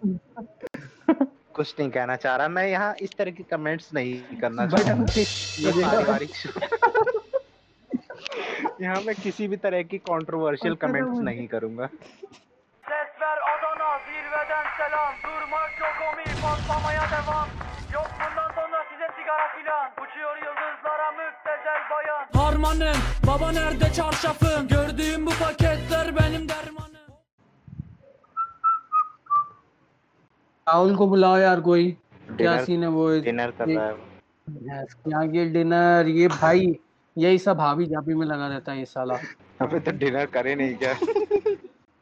कुछ नहीं कहना चाह रहा। मैं यहाँ इस तरह की कमेंट्स नहीं करना यहाँ मैं किसी भी तरह की कंट्रोवर्शियल कमेंट्स नहीं करूँगा। Ses ver Adana zirveden Rahul को बुलाओ यार कोई। क्या सीन है वो? डिनर कर रहा है। Yes, डिनर ये भाई यही सब हावी जापी में लगा रहता है ये साला। अबे तो डिनर करे नहीं क्या?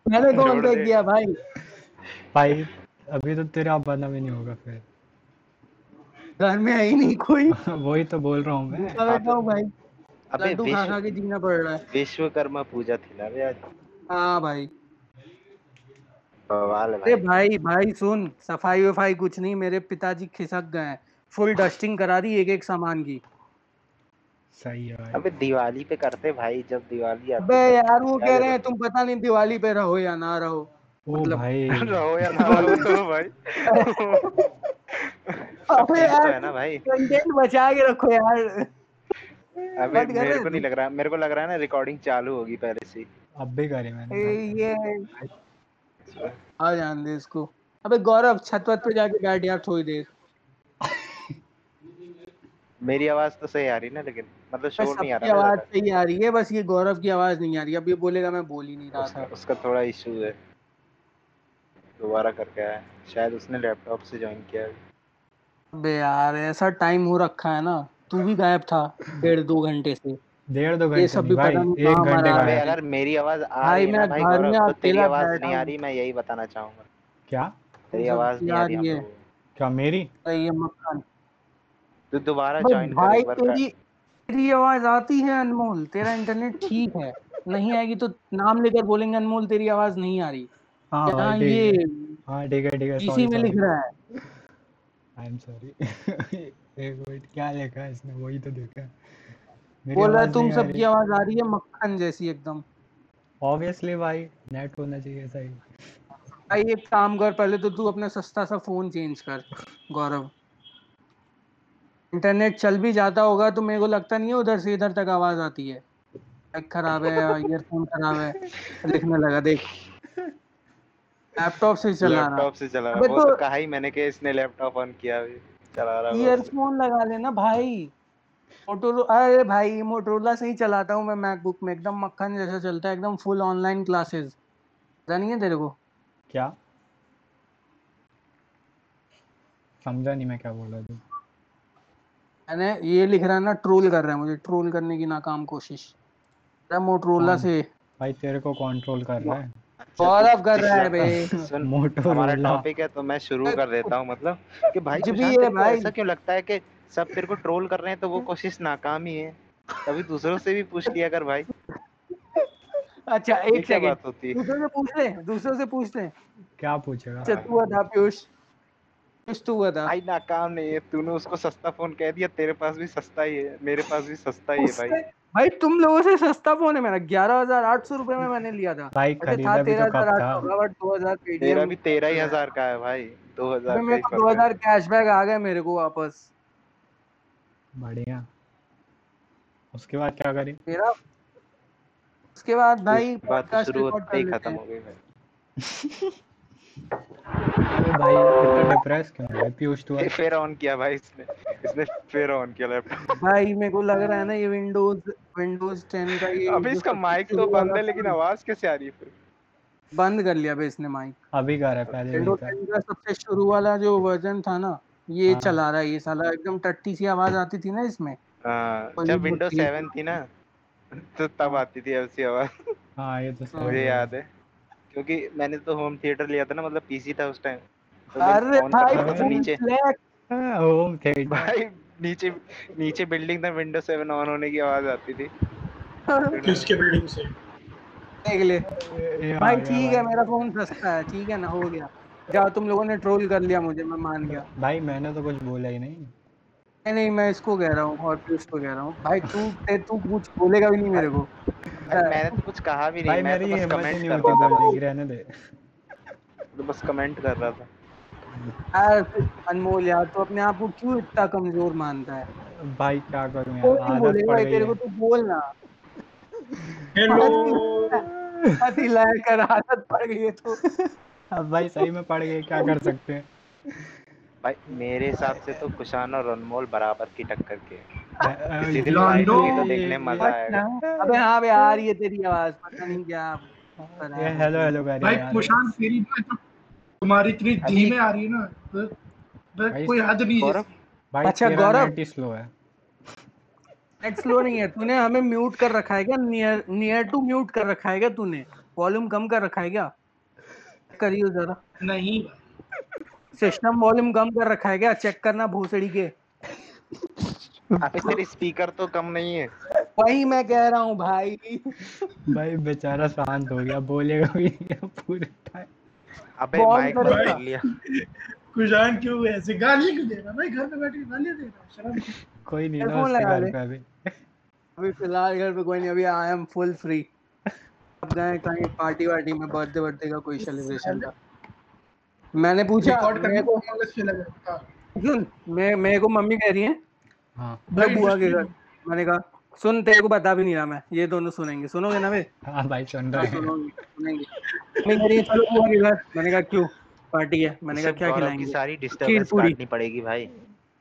मैंने कौन जोड़ पे दे। किया भाई। भाई अभी तो तेरा बना भी नहीं होगा फिर। घर में है ही नहीं कोई। वही तो बोल रहा हूँ मैं। बैठा हूँ भाई। अबे खा के जीना पड़ रहा है। विश्वकर्मा पूजा थी ना आज। हाँ भाई। है अरे भाई। भाई भाई सुन सफ़ाई वफाई कुछ नहीं मेरे पिताजी खिसक गए हैं। फुल डस्टिंग करा दी एक एक सामान की। सही है भाई। अबे दिवाली पे करते भाई जब दिवाली आती अबे यार वो कह रहे हैं तुम पता नहीं दिवाली पे रहो या ना रहो। ओ मतलब- भाई। रहो या ना रहो तो भाई। अबे तो यार है ना भाई। कंटेंट बचा के रखो यार। अबे मेरे को नहीं लग रहा मेरे को लग रहा है ना रिकॉर्डिंग चालू होगी पहले से। अब भी करे मैंने। ये आ जान दे इसको। अबे गौरव छत वत पे जाके बैठ यार थोड़ी देर। मेरी आवाज़ तो सही आ रही ना लेकिन मतलब शोर नहीं आ रहा आवाज़ सही आ रही है बस ये गौरव की आवाज़ नहीं आ रही। अब ये बोलेगा मैं बोल ही नहीं रहा था। उसका थोड़ा इशू है। दोबारा करके आया। शायद उसने लैपटॉप से ज्वाइन किया है। अबे यार ऐसा टाइम हो रखा है ना। तू भी गायब था डेढ़ दो घंटे से। डेढ़ दो ये घंटे सब भी भाई पता नहीं एक घंटे का है। है। अगर मेरी आवाज़ आ भाई, रही है मैं भाई घर में तो तेरी अकेला आवाज़ नहीं आ रही मैं यही बताना चाहूँगा। क्या? तेरी आवाज़ नहीं आ रही ये- को। क्या मेरी? ये मक्खन तू दोबारा ज्वाइन कर भाई। तेरी तेरी आवाज़ आती है अनमोल। तेरा इंटरनेट ठीक है नहीं आएगी तो नाम लेकर बोलेंगे अनमोल तेरी आवाज़ नहीं आ रही। हाँ भाई ये है। हाँ ठीक है ठीक है इसी में लिख रहा है। आई एम सॉरी एक मिनट क्या लिखा है इसने? वही तो देखा। मेरी बोल रहा है तुम सबकी आवाज़ आ रही है मक्खन जैसी एकदम। ऑब्वियसली भाई नेट होना चाहिए सही भाई एक काम कर पहले तो तू अपना सस्ता सा फ़ोन चेंज कर गौरव। इंटरनेट चल भी जाता होगा तो मेरे को लगता नहीं है उधर से इधर तक आवाज़ आती है। माइक खराब है ईयरफोन खराब है लिखने लगा देख। लैपटॉप से चला रहा। लैपटॉप से चला रहा वो तो तो- कहा ही मैंने कि इसने लैपटॉप ऑन किया अभी चला रहा ईयरफोन लगा लेना भाई। मोटोरो अरे भाई मोटरोला से ही चलाता हूँ मैं मैकबुक में। एकदम मक्खन जैसा चलता है एकदम फुल ऑनलाइन क्लासेस पता नहीं है तेरे को? क्या? समझा नहीं मैं क्या बोल रहा था मैंने ये लिख रहा है ना ट्रोल कर रहा है मुझे। ट्रोल करने की नाकाम कोशिश। मोटरोला। से। भाई तेरे को कंट्रोल कर रहा है। गौरव कर रहा है बे सुन मोटो हमारा टॉपिक है तो मैं शुरू कर देता हूँ मतलब कि भाई कुछ भी है भाई। ऐसा क्यों लगता है कि सब तेरे को ट्रोल कर रहे हैं तो वो कोशिश नाकाम ही है। कभी दूसरों से भी पूछ लिया कर भाई। अच्छा एक सेकंड होती है? दूसरों से पूछ ले दूसरों से पूछ ले। क्या पूछेगा? अच्छा तू बता पीयूष। पीयूष तू बता भाई नाकाम नहीं है। तूने उसको सस्ता फ़ोन कह दिया तेरे पास भी सस्ता ही है मेरे पास भी सस्ता ही है भाई। भाई तुम लोगों से सस्ता फ़ोन है मेरा। ग्यारह हज़ार आठ सौ रुपए में मैंने लिया था। भाई वैसे था तेरह तो हज़ार आठ सौ बट दो हज़ार तेरा भी तेरह ही हज़ार का है भाई। दो हज़ार दो। हज़ार कैशबैक आ गए मेरे को वापस। बढ़िया। उसके बाद क्या करें? मेरा उसके बाद भाई तो पॉडकास्ट रिकॉर्ड कर लेते खत्म हो गई भाई। अरे भाई इतना डिप्रेस क्यों है? पीयूष तू फिर ऑन किया भाई इसने। इसने फिर ऑन किया लैपटॉप भाई मेरे को लग रहा है ना ये विंडोज़ विंडोज़ 10 का ये जो इसका माइक तो बंद है लेकिन आवाज़ कैसे आ रही है फिर? बंद कर लिया बे इसने माइक अभी कर रहा है पहले विंडोज़ 10 का सबसे शुरू वाला जो वर्जन था ना ये हाँ। चला रहा है ये साला एकदम टट्टी सी आवाज़ आती थी ना इसमें। हाँ जब बहुत सेवन थी ना तो तब आती थी ऐसी आवाज़। हाँ ये तो मुझे याद है क्योंकि मैंने तो होम थिएटर लिया था ना मतलब पीसी था उस टाइम तो अरे भाई तो नीचे हाँ, होम थिएटर भाई नीचे नीचे बिल्डिंग था विंडोज़ सेवन ऑन होने की आवाज़ आती थी। किसके बिल्डिंग से? देख ले। भाई ठीक है मेरा फ़ोन सस्ता है ठीक है ना हो गया। जाओ तुम लोगों ने ट्रोल कर लिया मुझे मैं मान गया। भाई मैंने तो कुछ बोला ही नहीं। नहीं नहीं मैं इसको कह रहा हूँ और पीयूष को कह रहा हूँ भाई तू ते तू कुछ बोलेगा भी नहीं मेरे को। भाई मैंने तो कुछ कहा भी नहीं मैं मेरी तो बस हिम्मत कमेंट नहीं होती रहा था। बोलने की रहने दे। तो बस कमेंट कर रहा था। यार अनमोल यार तू अपने आप को क्यों इतना कमज़ोर मानता है? भाई क्या करूँ यार आदत पड़ भाई गई तेरे को तू बोल ना। Hello. हाथी लाया कर आदत पड़ गई है तो। अब भाई सही में पड़ गए क्या कर सकते हैं? भाई मेरे हिसाब से तो कुशान और अनमोल बराबर की टक्कर के किसी दिन ये- तो देखने मज़ा आएगा। अबे हाँ बे आ रही है तेरी आवाज़ पता नहीं क्या है। हेलो हेलो भाई कुशान तेरी तो तुम्हारी इतनी धीमे आ रही है ना तो, तो कोई हद नहीं है। भाई अच्छा, गौरव। स्लो है। नेट स्लो नहीं है तूने हमें म्यूट कर रखा है क्या? नियर नियर टू म्यूट कर रखा है क्या तूने? वॉल्यूम कम कर रखा है क्या? करियो जरा। नहीं सिस्टम वॉल्यूम कम कर रखा है क्या? चेक करना भोसड़ी के। अबे तेरे स्पीकर तो कम नहीं है। वही मैं कह रहा हूँ भाई। भाई बेचारा शांत हो गया बोलेगा भी नहीं पूरे टाइम अबे माइक। कर लिया। कुशान क्यों ऐसे गाली क्यों दे रहा भाई घर पे बैठ के गालियाँ दे रहा शर्म कोई नहीं ना उसके घर पे अभी। अभी फ़िलहाल घर पे कोई नहीं अभी आई एम फुल फ्री अब गए कहीं पार्टी वार्टी में बर्थडे बर्थडे का कोई सेलिब्रेशन था मैंने पूछा रिकॉर्ड करने को हाँ। सुन मैं मेरे को मम्मी कह रही है हाँ। मैं बुआ के घर मैंने कहा सुन तेरे को बता भी नहीं रहा मैं ये दोनों सुनेंगे। सुनोगे ना बे हाँ भाई सुन रहे हैं। सुनेंगे मम्मी कह रही है चलो बुआ के घर। मैंने कहा क्यों? पार्टी है। मैंने कहा क्या खिलाएँगे? सारी डिस्टरबेंस। काटनी पड़ेगी भाई।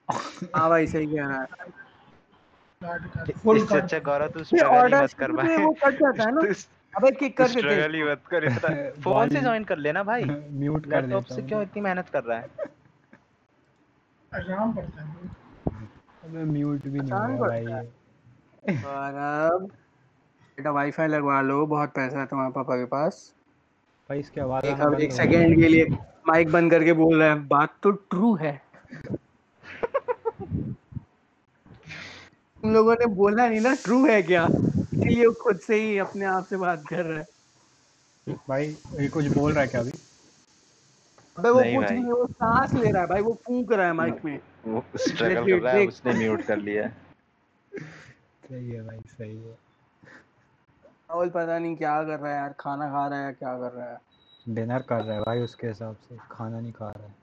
हाँ भाई सही कह रहा है। इससे अच्छा गौरव तू स्ट्रगल ही ऑर्डर मत कर वो कट जाता है ना। अबे किक कर देते स्ट्रगल ही मत कर इतना फ़ोन से ज्वाइन कर लेना भाई। म्यूट कर लैपटॉप देता से क्यों इतनी मेहनत कर रहा है? आराम पड़ता है। अबे म्यूट भी नहीं आसान हुआ भाई। और अब बेटा वाईफाई लगवा लो बहुत पैसा है तुम्हारे पापा के पास। भाई इसकी आवाज़ एक अब एक सेकंड के लिए माइक बंद करके बोल रहा है बात तो ट्रू है। तुम लोगों ने बोला नहीं ना ट्रू है क्या? इसलिए वो खुद से ही अपने आप से बात कर रहा है। भाई ये कुछ बोल रहा है क्या अभी? अबे वो कुछ नहीं वो सांस ले रहा है भाई वो फूंक रहा है माइक में। वो स्ट्रगल कर रहा है उसने म्यूट कर लिया। है सही है भाई सही है। राहुल पता नहीं क्या कर रहा है यार खाना खा रहा है या क्या कर रहा है? डिनर कर रहा है भाई उसके हिसाब से खाना नहीं खा रहा है।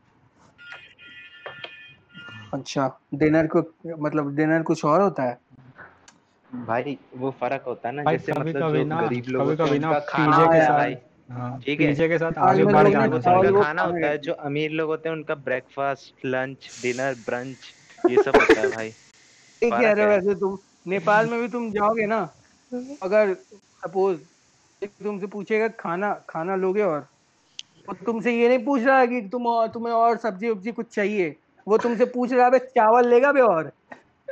अच्छा डिनर को मतलब डिनर कुछ और होता है? भाई वो फ़र्क होता है ना जैसे कभी मतलब कभी जो ना गरीब लोग कभी होते हैं कभी ना उनका खाना पीजे होता के है साथ भाई। हाँ ठीक है। पीजे के साथ आज आगे बढ़ जाना उनका चाहिए खाना खाना होता है। जो अमीर लोग होते हैं उनका ब्रेकफास्ट लंच डिनर ब्रंच ये सब होता है भाई। ठीक कह रहे हो। वैसे तुम नेपाल में भी तुम जाओगे ना अगर सपोज़ तुमसे पूछेगा खाना खाना लोगे और वो तुमसे ये नहीं पूछ रहा है कि तुम और तुम्हें और सब्ज़ी वब्जी कुछ चाहिए। वो तुमसे पूछ रहा है "बे, चावल लेगा बे और?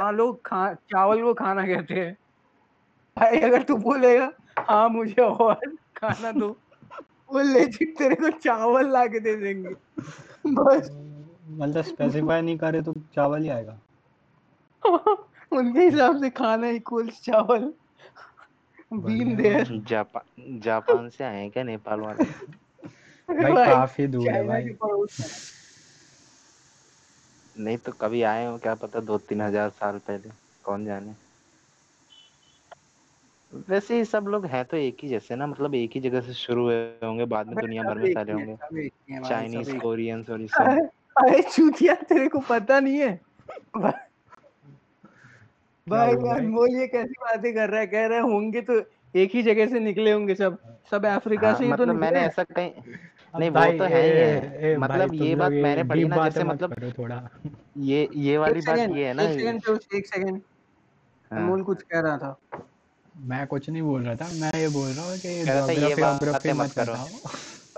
हाँ लोग खा चावल को खाना कहते हैं। भाई अगर तू बोलेगा हाँ मुझे और खाना दो। वो लेजिट तेरे को चावल ला के दे देंगे। बस। मतलब स्पेसिफाई नहीं करे तो चावल ही आएगा। उनके हिसाब से खाना इक्वल्स चावल। बीन। देयर जापान जापान से आए क्या नेपाल वाले? भाई काफ़ी दूर है भाई। नहीं तो कभी आए हो क्या पता दो तीन हज़ार साल पहले? कौन जाने? वैसे ये सब लोग हैं तो एक ही जैसे ना मतलब एक ही जगह से शुरू हुए होंगे बाद में दुनिया भर में फैले होंगे। ही है चाइनीज़ कोरियंस और ये सब। अरे चूतिया तेरे को पता नहीं है। भाई भाई? अनमोल ये कैसी बातें कर रहा है कह रहा है होंगे तो एक ही जगह से निकले होंगे सब। सब अफ्रीका हाँ, से ही तो मतलब निकले मैंने ऐसा कहीं नहीं वो तो है ही है। ए- मतलब ये बात मैंने पढ़ी ना जैसे मतलब थोड़ा। ये ये वाली बात ये है ना एक सेकंड एक सेकंड हाँ, अनमोल कुछ कह रहा था। मैं कुछ नहीं बोल रहा था मैं ये बोल रहा हूँ कि ये ज्योग्राफी बातें मत करो।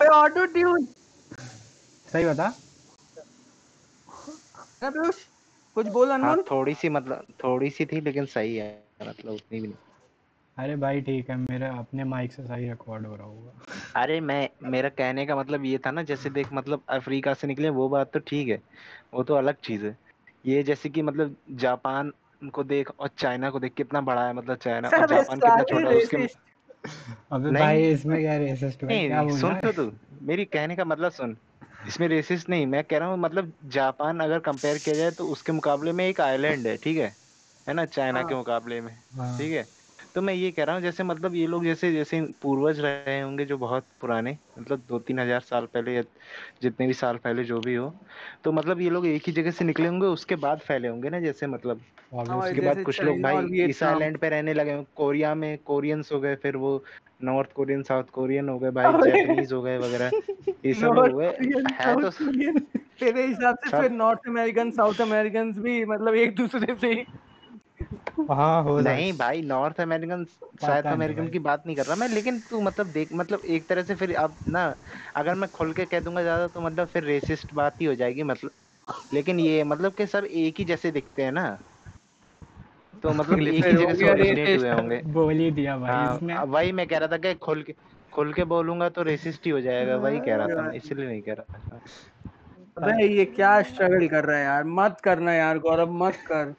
ओए ऑटो ट्यून सही बता। ना कुछ बोल हाँ अनमोल? थोड़ी सी मतलब थोड़ी सी थी लेकिन सही है मतलब उतनी भी नहीं। अरे भाई ठीक है मेरा अपने माइक से सही रिकॉर्ड हो रहा होगा। अरे मैं मेरा कहने का मतलब ये था ना जैसे देख मतलब अफ्रीका से निकले वो बात तो ठीक है वो तो अलग चीज़ है। ये जैसे कि मतलब जापान को देख और चाइना को देख कितना बड़ा है मतलब चाइना और जापान कितना छोटा है उसके अबे भाई इसमें क्या रेसिस्ट भाई क्या नहीं सुन तो तू मेरी कहने का मतलब सुन इसमें रेसिस्ट नहीं मैं कह रहा हूँ मतलब जापान अगर कंपेयर किया जाए तो उसके मुकाबले में एक आइलैंड है ठीक है? है ना चाइना के हाँ। मुकाबले में हाँ, ठीक है? तो मैं ये कह रहा हूँ जैसे मतलब ये लोग जैसे जैसे पूर्वज रहे होंगे जो बहुत पुराने मतलब दो तीन हज़ार साल पहले या जितने भी साल पहले जो भी हो तो मतलब ये लोग एक ही जगह से निकले होंगे उसके बाद फैले होंगे ना जैसे मतलब? हाँ, उसके बाद कुछ लोग भाई। आइलैंड पे रहने लगे कोरिया में कोरियंस हो गए फिर वो नॉर्थ कोरियन साउथ कोरियन हो गए भाई जैपनीज हो गए वगैरह ये सब लोग हो गए है तो तेरे हिसाब से फिर नॉर्थ अमेरिकन साउथ अमेरिकन भी मतलब एक दूसरे से हाँ हो नहीं भाई नॉर्थ अमेरिकन साउथ अमेरिकन की बात नहीं कर रहा मैं लेकिन तू मतलब देख मतलब एक तरह से फिर अब ना अगर मैं खुल के कह दूँगा ज़्यादा तो मतलब फिर रेसिस्ट बात ही हो जाएगी मतलब लेकिन ये मतलब कि सब एक ही जैसे दिखते हैं ना। तो मतलब एक ही जगह से ओरिजिनेट हुए होंगे। बोल ही दिया भाई हाँ अब वही मैं कह रहा था कि खुल के खुल के बोलूँगा तो रेसिस्ट ही हो जाएगा वही कह रहा था इसलिए नहीं कह रहा था। अबे ये क्या स्ट्रगल कर रहा है यार मत करना यार गौरव मत कर।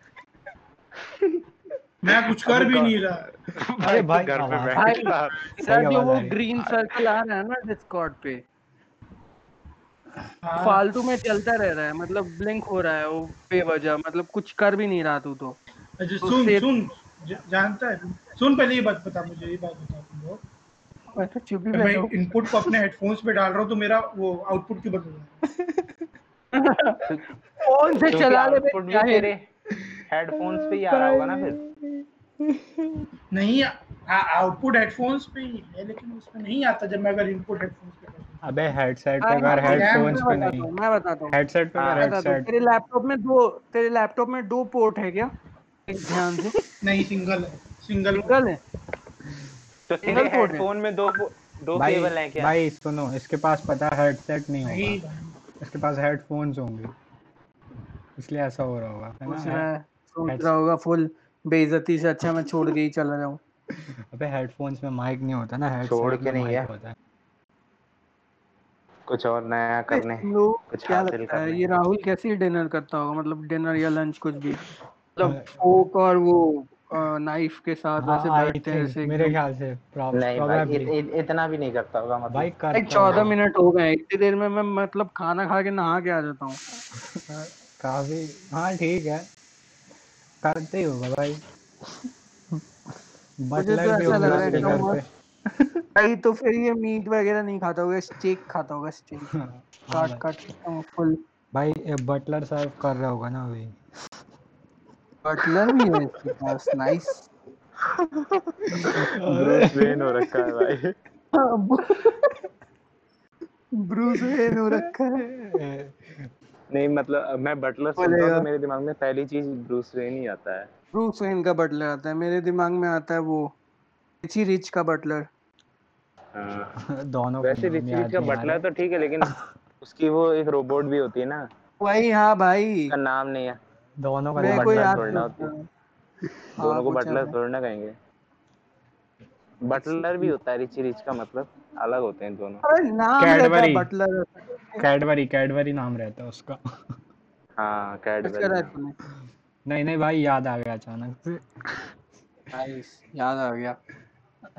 मैं कुछ कर भी नहीं रहा। अरे भाई घर पे बैठ रहा। सर जो वो है। ग्रीन सर्कल आ रहा है ना डिस्कॉर्ड पे। हाँ, फालतू में चलता रह रहा है मतलब ब्लिंक हो रहा है वो बेवजह मतलब कुछ कर भी नहीं रहा तू तो। अच्छा तो सुन सुन जानता है सुन पहले ये बात बता मुझे ये बात बता तुम लोग। मैं तो चुप ही मैं इनपुट को अपने हेडफोन्स पे डाल रहा हूँ तो मेरा वो आउटपुट क्यों बदल रहा है? फ़ोन से चला ले क्या है। हेडफोन्स पे ही आ रहा होगा ना फिर? नहीं आउटपुट हेडफोन्स पे ही है लेकिन उसमें नहीं आता जब मैं अगर इनपुट हेडफोन्स पे अबे हेडसेट पे हाँ, कर हेडफोन्स पे नहीं। मैं बताता हूँ। हेडसेट पे हाँ, कर मैं बताता हूँ। हेडसेट तेरे लैपटॉप में दो तेरे लैपटॉप में दो पोर्ट है क्या? ध्यान से। नहीं सिंगल है। सिंगल सिंगल है। तो तेरे हेडफोन में दो दो केबल हैं क्या? भाई सुनो इसके पास पता है हेडसेट नहीं होगा। इसके पास हेडफोन्स होंगे। इसलिए ऐसा हो रहा होगा है ना? सोच रहा होगा फुल बेइज्जती से अच्छा मैं छोड़ के ही चला जाऊँ। अबे हेडफोन्स में माइक नहीं होता ना हेडसेट छोड़ के नहीं है। होता कुछ और नया करने कुछ क्या हासिल लगता है करने। ये राहुल कैसे डिनर करता होगा? मतलब डिनर या लंच कुछ भी? मतलब फोक और वो नाइफ के साथ वैसे हाँ बैठते हैं ऐसे मेरे ख्याल से नहीं भाई इत, इतना भी नहीं करता होगा मतलब। भाई भाई करता चौदह मिनट हो गए इतनी देर में मैं मतलब खाना खा के नहा के आ जाता हूँ। काफ़ी हाँ ठीक है। करते ही होगा भाई बटलर तो भी होगा रहा है उसके एकदम घर पे भाई तो फिर ये मीट वगैरह नहीं खाता होगा स्टेक खाता होगा स्टेक काट काट फुल भाई ये बटलर सर्व कर रहा होगा ना अभी बटलर भी है इसके पास नाइस ब्रूस वेन हो रखा है भाई ब्रूस वेन हो रखा है नहीं मतलब मैं बटलर सुनता हूँ तो मेरे दिमाग में पहली चीज़ ब्रूस वेन ही आता है। ब्रूस वेन का बटलर आता है। मेरे दिमाग में आता है वो रिची रिच का बटलर हाँ। दोनों वैसे नाम रिच का बटलर तो ठीक है लेकिन उसकी वो एक रोबोट भी होती है ना। वही हाँ भाई। उसका नाम नहीं है। दोनों का नाम को बटलर याद थोड़ी ना होती। आता। दोनों हाँ, को बटलर ऐसा। थोड़ी ना कहेंगे। बटलर भी होता है रिची रिच का मतलब। अलग होते हैं दोनों। नाम है कैडबरी। बटलर कैडबरी कैडबरी नाम रहता है उसका। हाँ कैडबरी नहीं नहीं भाई याद आ गया अचानक से। नाइस याद आ गया।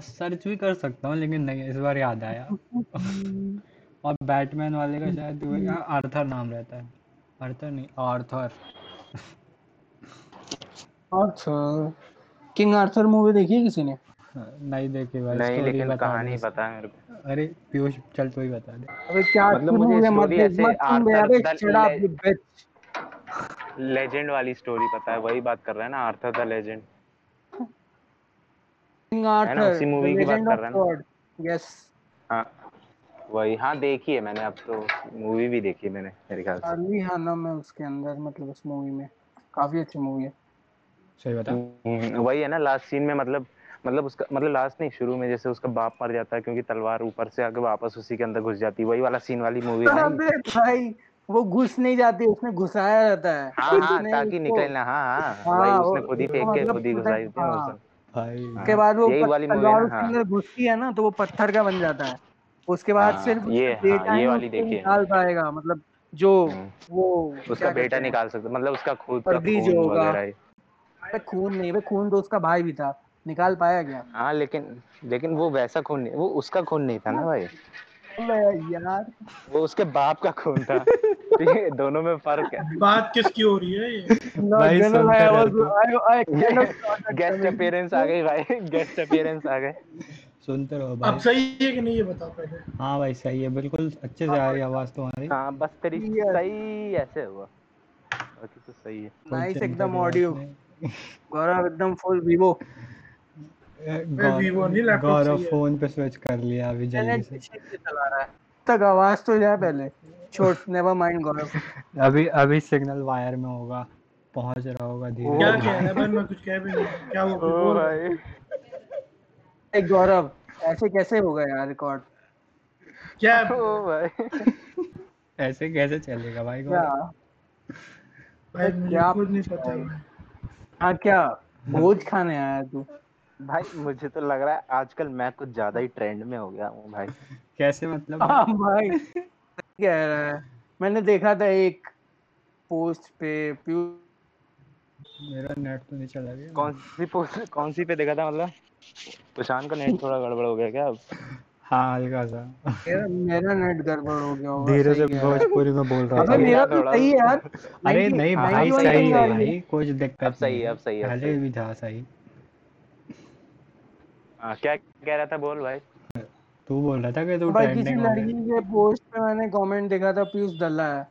सर्च भी कर सकता हूँ लेकिन नहीं इस बार याद आया। और बैटमैन वाले का शायद वो आर्थर नाम रहता है। आर्थर नहीं आर्थर। अच्छा किंग आर्थर मूवी देखी है किसी ने? नहीं देखी भाई नहीं लेकिन कहानी पता है मेरे को। अरे पीयूष चल तू ही बता दे। अबे क्या मतलब मुझे मूवी देख ऐसे आर्थर बिच लेजेंड वाली स्टोरी पता है वही बात कर रहा है ना आर्थर द लेजेंड किंग है ना, उसी movie की बात कर रहे हैं ना? यस हाँ वही हाँ देखी है मैंने अब तो मूवी भी देखी है मैंने मेरे ख्याल से। उसके अंदर मतलब उस मूवी में। काफ़ी अच्छी मूवी है। सही बता। हम्म, वही है ना लास्ट सीन में मतलब मतलब उसका मतलब लास्ट नहीं शुरू में जैसे उसका बाप मर जाता है क्योंकि तलवार ऊपर से आके वापस उसी के अंदर घुस जाती है। वही वाला सीन वाली मूवी है भाई वो घुस नहीं जाती उसमें घुसाया रहता है। हाँ हाँ ताकि निकले ना हाँ हाँ हाँ, वही उसने खुद ही फेंक के मतलब खुद ही घुसाई थी हाँ। उसने उसके बाद वो यही वाली movie है तलवार उसके हाँ। अंदर घुसती है ना तो वो पत्थर का बन जाता है। उसके बाद हाँ, सिर्फ़ ये- हाँ, ये वाली उसको देखी है निकाल पाएगा मतलब जो हम्म। वो उसका बेटा निकाल सकता मतलब उसका खुद का जो खून वगैरह खून नहीं खून तो उसका भाई भी था। निकाल पाया क्या हाँ लेकिन लेकिन वो वैसा खून नहीं वो उसका खून नहीं था ना भाई। यार। वो उसके बाप का खून था। दोनों में फ़र्क है। बात किसकी हो रही है ये? भाई तू। गेस्ट अपीयरेंस आ गई भाई। गेस्ट अपीयरेंस आ गए। सुनते रहो अब सही है कि नहीं ये बताओ पहले? हाँ भाई सही है बिल्कुल अच्छे से आ रही है। आवाज़ तुम्हारी। हाँ बस तेरी सही ऐसे हुआ। बाकी तो सही है। चिंता एकदम. नहीं। गौरव एकदम फुल वीवो गौरव-। फ़ोन पे स्विच कर लिया अभी जल्दी से। चला रहा है। तक आवाज़ तो जाए पहले। छोड़ नेवर माइंड गौरव। अभी अभी सिग्नल वायर में होगा। पहुँच रहा होगा धीरे क्या धीरे। कह रहा है? मैं कुछ कह भी नहीं क्या वो ओ बोल। भाई। ए गौरव ऐसे कैसे होगा यार रिकॉर्ड क्या? ओ भाई। ऐसे कैसे चलेगा भाई क्या? गौरव भाई मुझे क्या- खुद नहीं पता। हाँ क्या? भोज खाने आया तू। भाई मुझे तो लग रहा है आजकल मैं कुछ ज़्यादा ही ट्रेंड में हो गया हूँ भाई। कैसे मतलब? हाँ भाई। कह रहा है। मैंने देखा था एक पोस्ट पे प्यू मेरा नेट तो नहीं चला गया। कौन सी पोस्ट कौन सी पे देखा था मतलब? तुषान का नेट थोड़ा गड़बड़ हो गया क्या अब? हाँ हल्का सा। मेरा मेरा नेट गड़बड़ हो गया होगा धीरे से। भोजपुरी में बोल रहा था। मेरा तो सही है यार। अरे नहीं भाई सही है भाई कुछ दिक्कत अब सही है, अब सही है, पहले भी था सही। हाँ, क्या कह रहा था? बोल भाई। तू बोल रहा था कि तू भाई किसी लड़की के पोस्ट पे मैंने कमेंट देखा था पीयूष दल्ला है।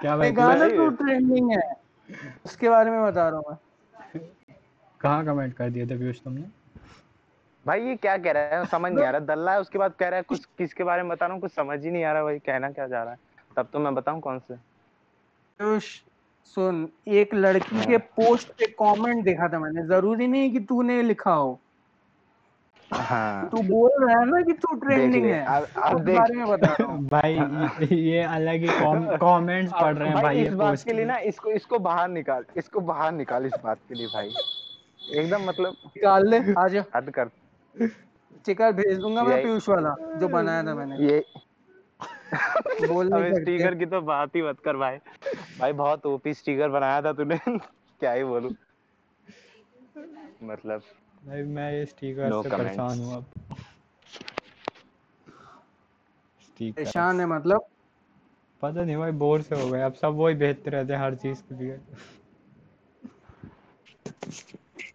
क्या भाई कहा था तू ट्रेंडिंग है। उसके बारे में बता रहा हूँ मैं। कहाँ कमेंट कर दिए थे पीयूष तुमने? भाई ये क्या कह रहा है? समझ नहीं आ रहा। दल्ला है उसके बाद कह रहा है कुछ किसके बारे में बता रहा हूँ? कुछ समझ ही नहीं आ रहा भाई कहना क्या जा रहा है? तब तो मैं बताऊँ कौन से? पीयूष सुन एक लड़की के पोस्ट पे कमेंट देखा था मैंने ज़रूरी नहीं कि तूने लिखा हो। हाँ। तू बोल रहा है ना कि तू ट्रेंडिंग है अब- अब उस देख। बारे में बता भाई ये- अलग ही कमेंट्स पढ़ रहे हैं भाई ये इस बात के लिए ना इसको इसको बाहर निकाल इसको बाहर निकाल इस बात के लिए भाई। एकदम मतलब निकाल ले आजा हद कर। स्टिकर भेज दूँगा मैं पीयूष वाला जो बनाया था मैंने। ये बोल अब स्टिकर की तो बात ही मत कर भाई। भाई बहुत ओपी स्टिकर बनाया था तूने। क्या ही बोलूँ। मतलब भाई मैं ये स्टिकर No से परेशान हूँ अब। स्टिकर परेशान है मतलब? पता नहीं भाई बोर से हो गए। अब सब वही भेजते रहते हैं हर चीज़ के लिए।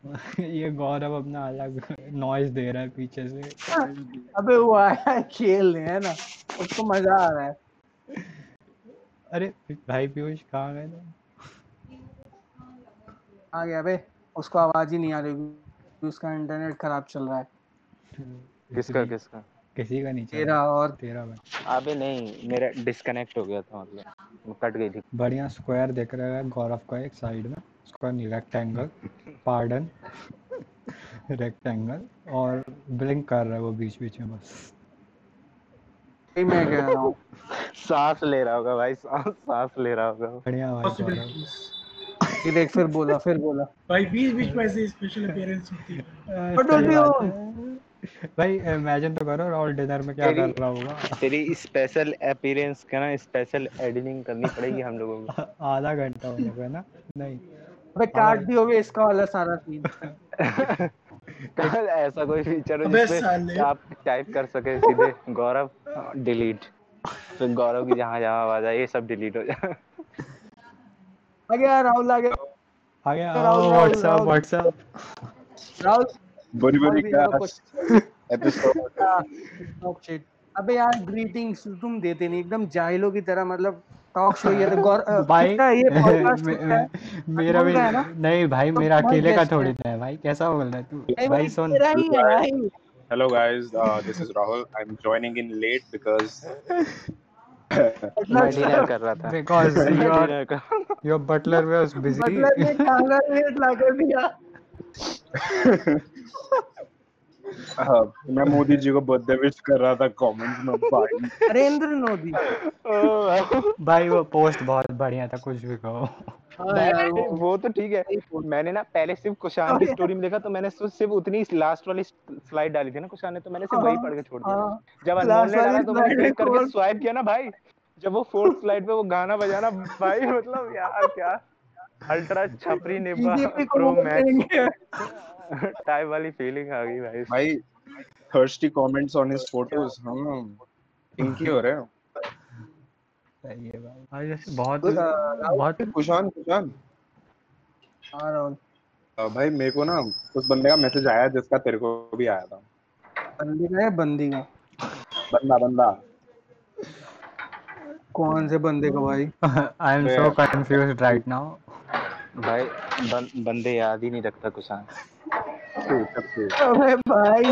ये गौरव अपना अलग नॉइज़ दे रहा है पीछे से। अबे वो आया है खेलने है ना? उसको मज़ा आ रहा है। अरे भाई पीयूष कहाँ गए थे आ गया बे उसको आवाज़ ही नहीं आ रही उसका इंटरनेट खराब चल रहा है। किसका किसका? किसी का नहीं तेरा और तेरा भाई। अबे नहीं मेरा डिस्कनेक्ट हो गया था मतलब। कट गई थी। बढ़िया स्क्वायर दिख रहा है गौरव का एक साइड में। स्क्वायर नहीं रेक्टेंगल पार्डन रेक्टेंगल और ब्लिंक कर रहा है वो बीच बीच में बस। वही मैं कह रहा हूँ। सांस ले रहा होगा भाई सांस सांस ले रहा होगा। बढ़िया भाई ये देख फिर बोला फिर बोला। भाई बीच बीच में ऐसे स्पेशल अपीयरेंस होती है। है। भाई इमेजिन तो करो राहुल डिनर में क्या कर रहा होगा। तेरी स्पेशल अपीयरेंस का ना स्पेशल एडिटिंग करनी पड़ेगी हम लोगों को। आधा घंटा होने का ना? नहीं। अबे काट दियोगे इसका वाला सारा सीन ऐसा कोई फीचर हो जिसपे आप टाइप कर सके सीधे गौरव डिलीट फिर गौरव की जहाँ जहाँ आवाज़ आए ये सब डिलीट हो जाए आ गया राहुल आ गया आ गया व्हाट्सएप व्हाट्सएप राहुल बड़ी और बड़ी भी क्लास एपिसोड टॉक शिट अबे यार ग्रीटिंग्स तुम देते नहीं एकदम जाहिलों की तरह मतलब टॉक शो ये तो गौर भाई ये पॉडकास्ट है? मेरा भी? नहीं भाई तो मेरा अकेले का थोड़ी ना है भाई कैसा बोल रहा है तू? भाई सुन। ही है Hello guys, uh, this is Rahul. I'm joining in late because मैं डिनर कर रहा था। बिकॉज़ कर योर बटलर वाज बिज़ी मतलब ने खाना लेट ला कर दिया। मैं मोदी जी को बर्थडे विश कर रहा था कमेंट्स में भाई। नरेंद्र मोदी। भाई वो पोस्ट बहुत बढ़िया था कुछ भी कहो। हाँ वो वो वो तो ठीक है। मैंने ना पहले सिर्फ़ कुशान की स्टोरी में देखा तो मैंने सिर्फ़ उतनी लास्ट वाली स्लाइड डाली थी ना कुशान ने तो मैंने सिर्फ़ वही पढ़ के छोड़ दिया। हाँ। जब अनमोल ने डाला तो मैंने क्लिक करके स्वाइप किया ना भाई। जब वो फोर्थ स्लाइड पे वो गाना बजाना भाई मतलब यार क्या अल्ट्रा छपरी निभा प्रो मैक्स टाइप वाली फीलिंग आ गई भाई। भाई thirsty comments on his photos. हाँ, pinky हो रहे हैं. सही है भाई। भाई जैसे बहुत uh, बहुत कुशान कुशान। हाँ राहुल। अ, भाई मेरे को ना उस बंदे का मैसेज आया जिसका तेरे को भी आया था। बंदी का है बंदी का? बंदा बंदा। कौन से बंदे का भाई? I am so confused right now भाई बन, बंदे याद ही नहीं रखता तू अबे भाई।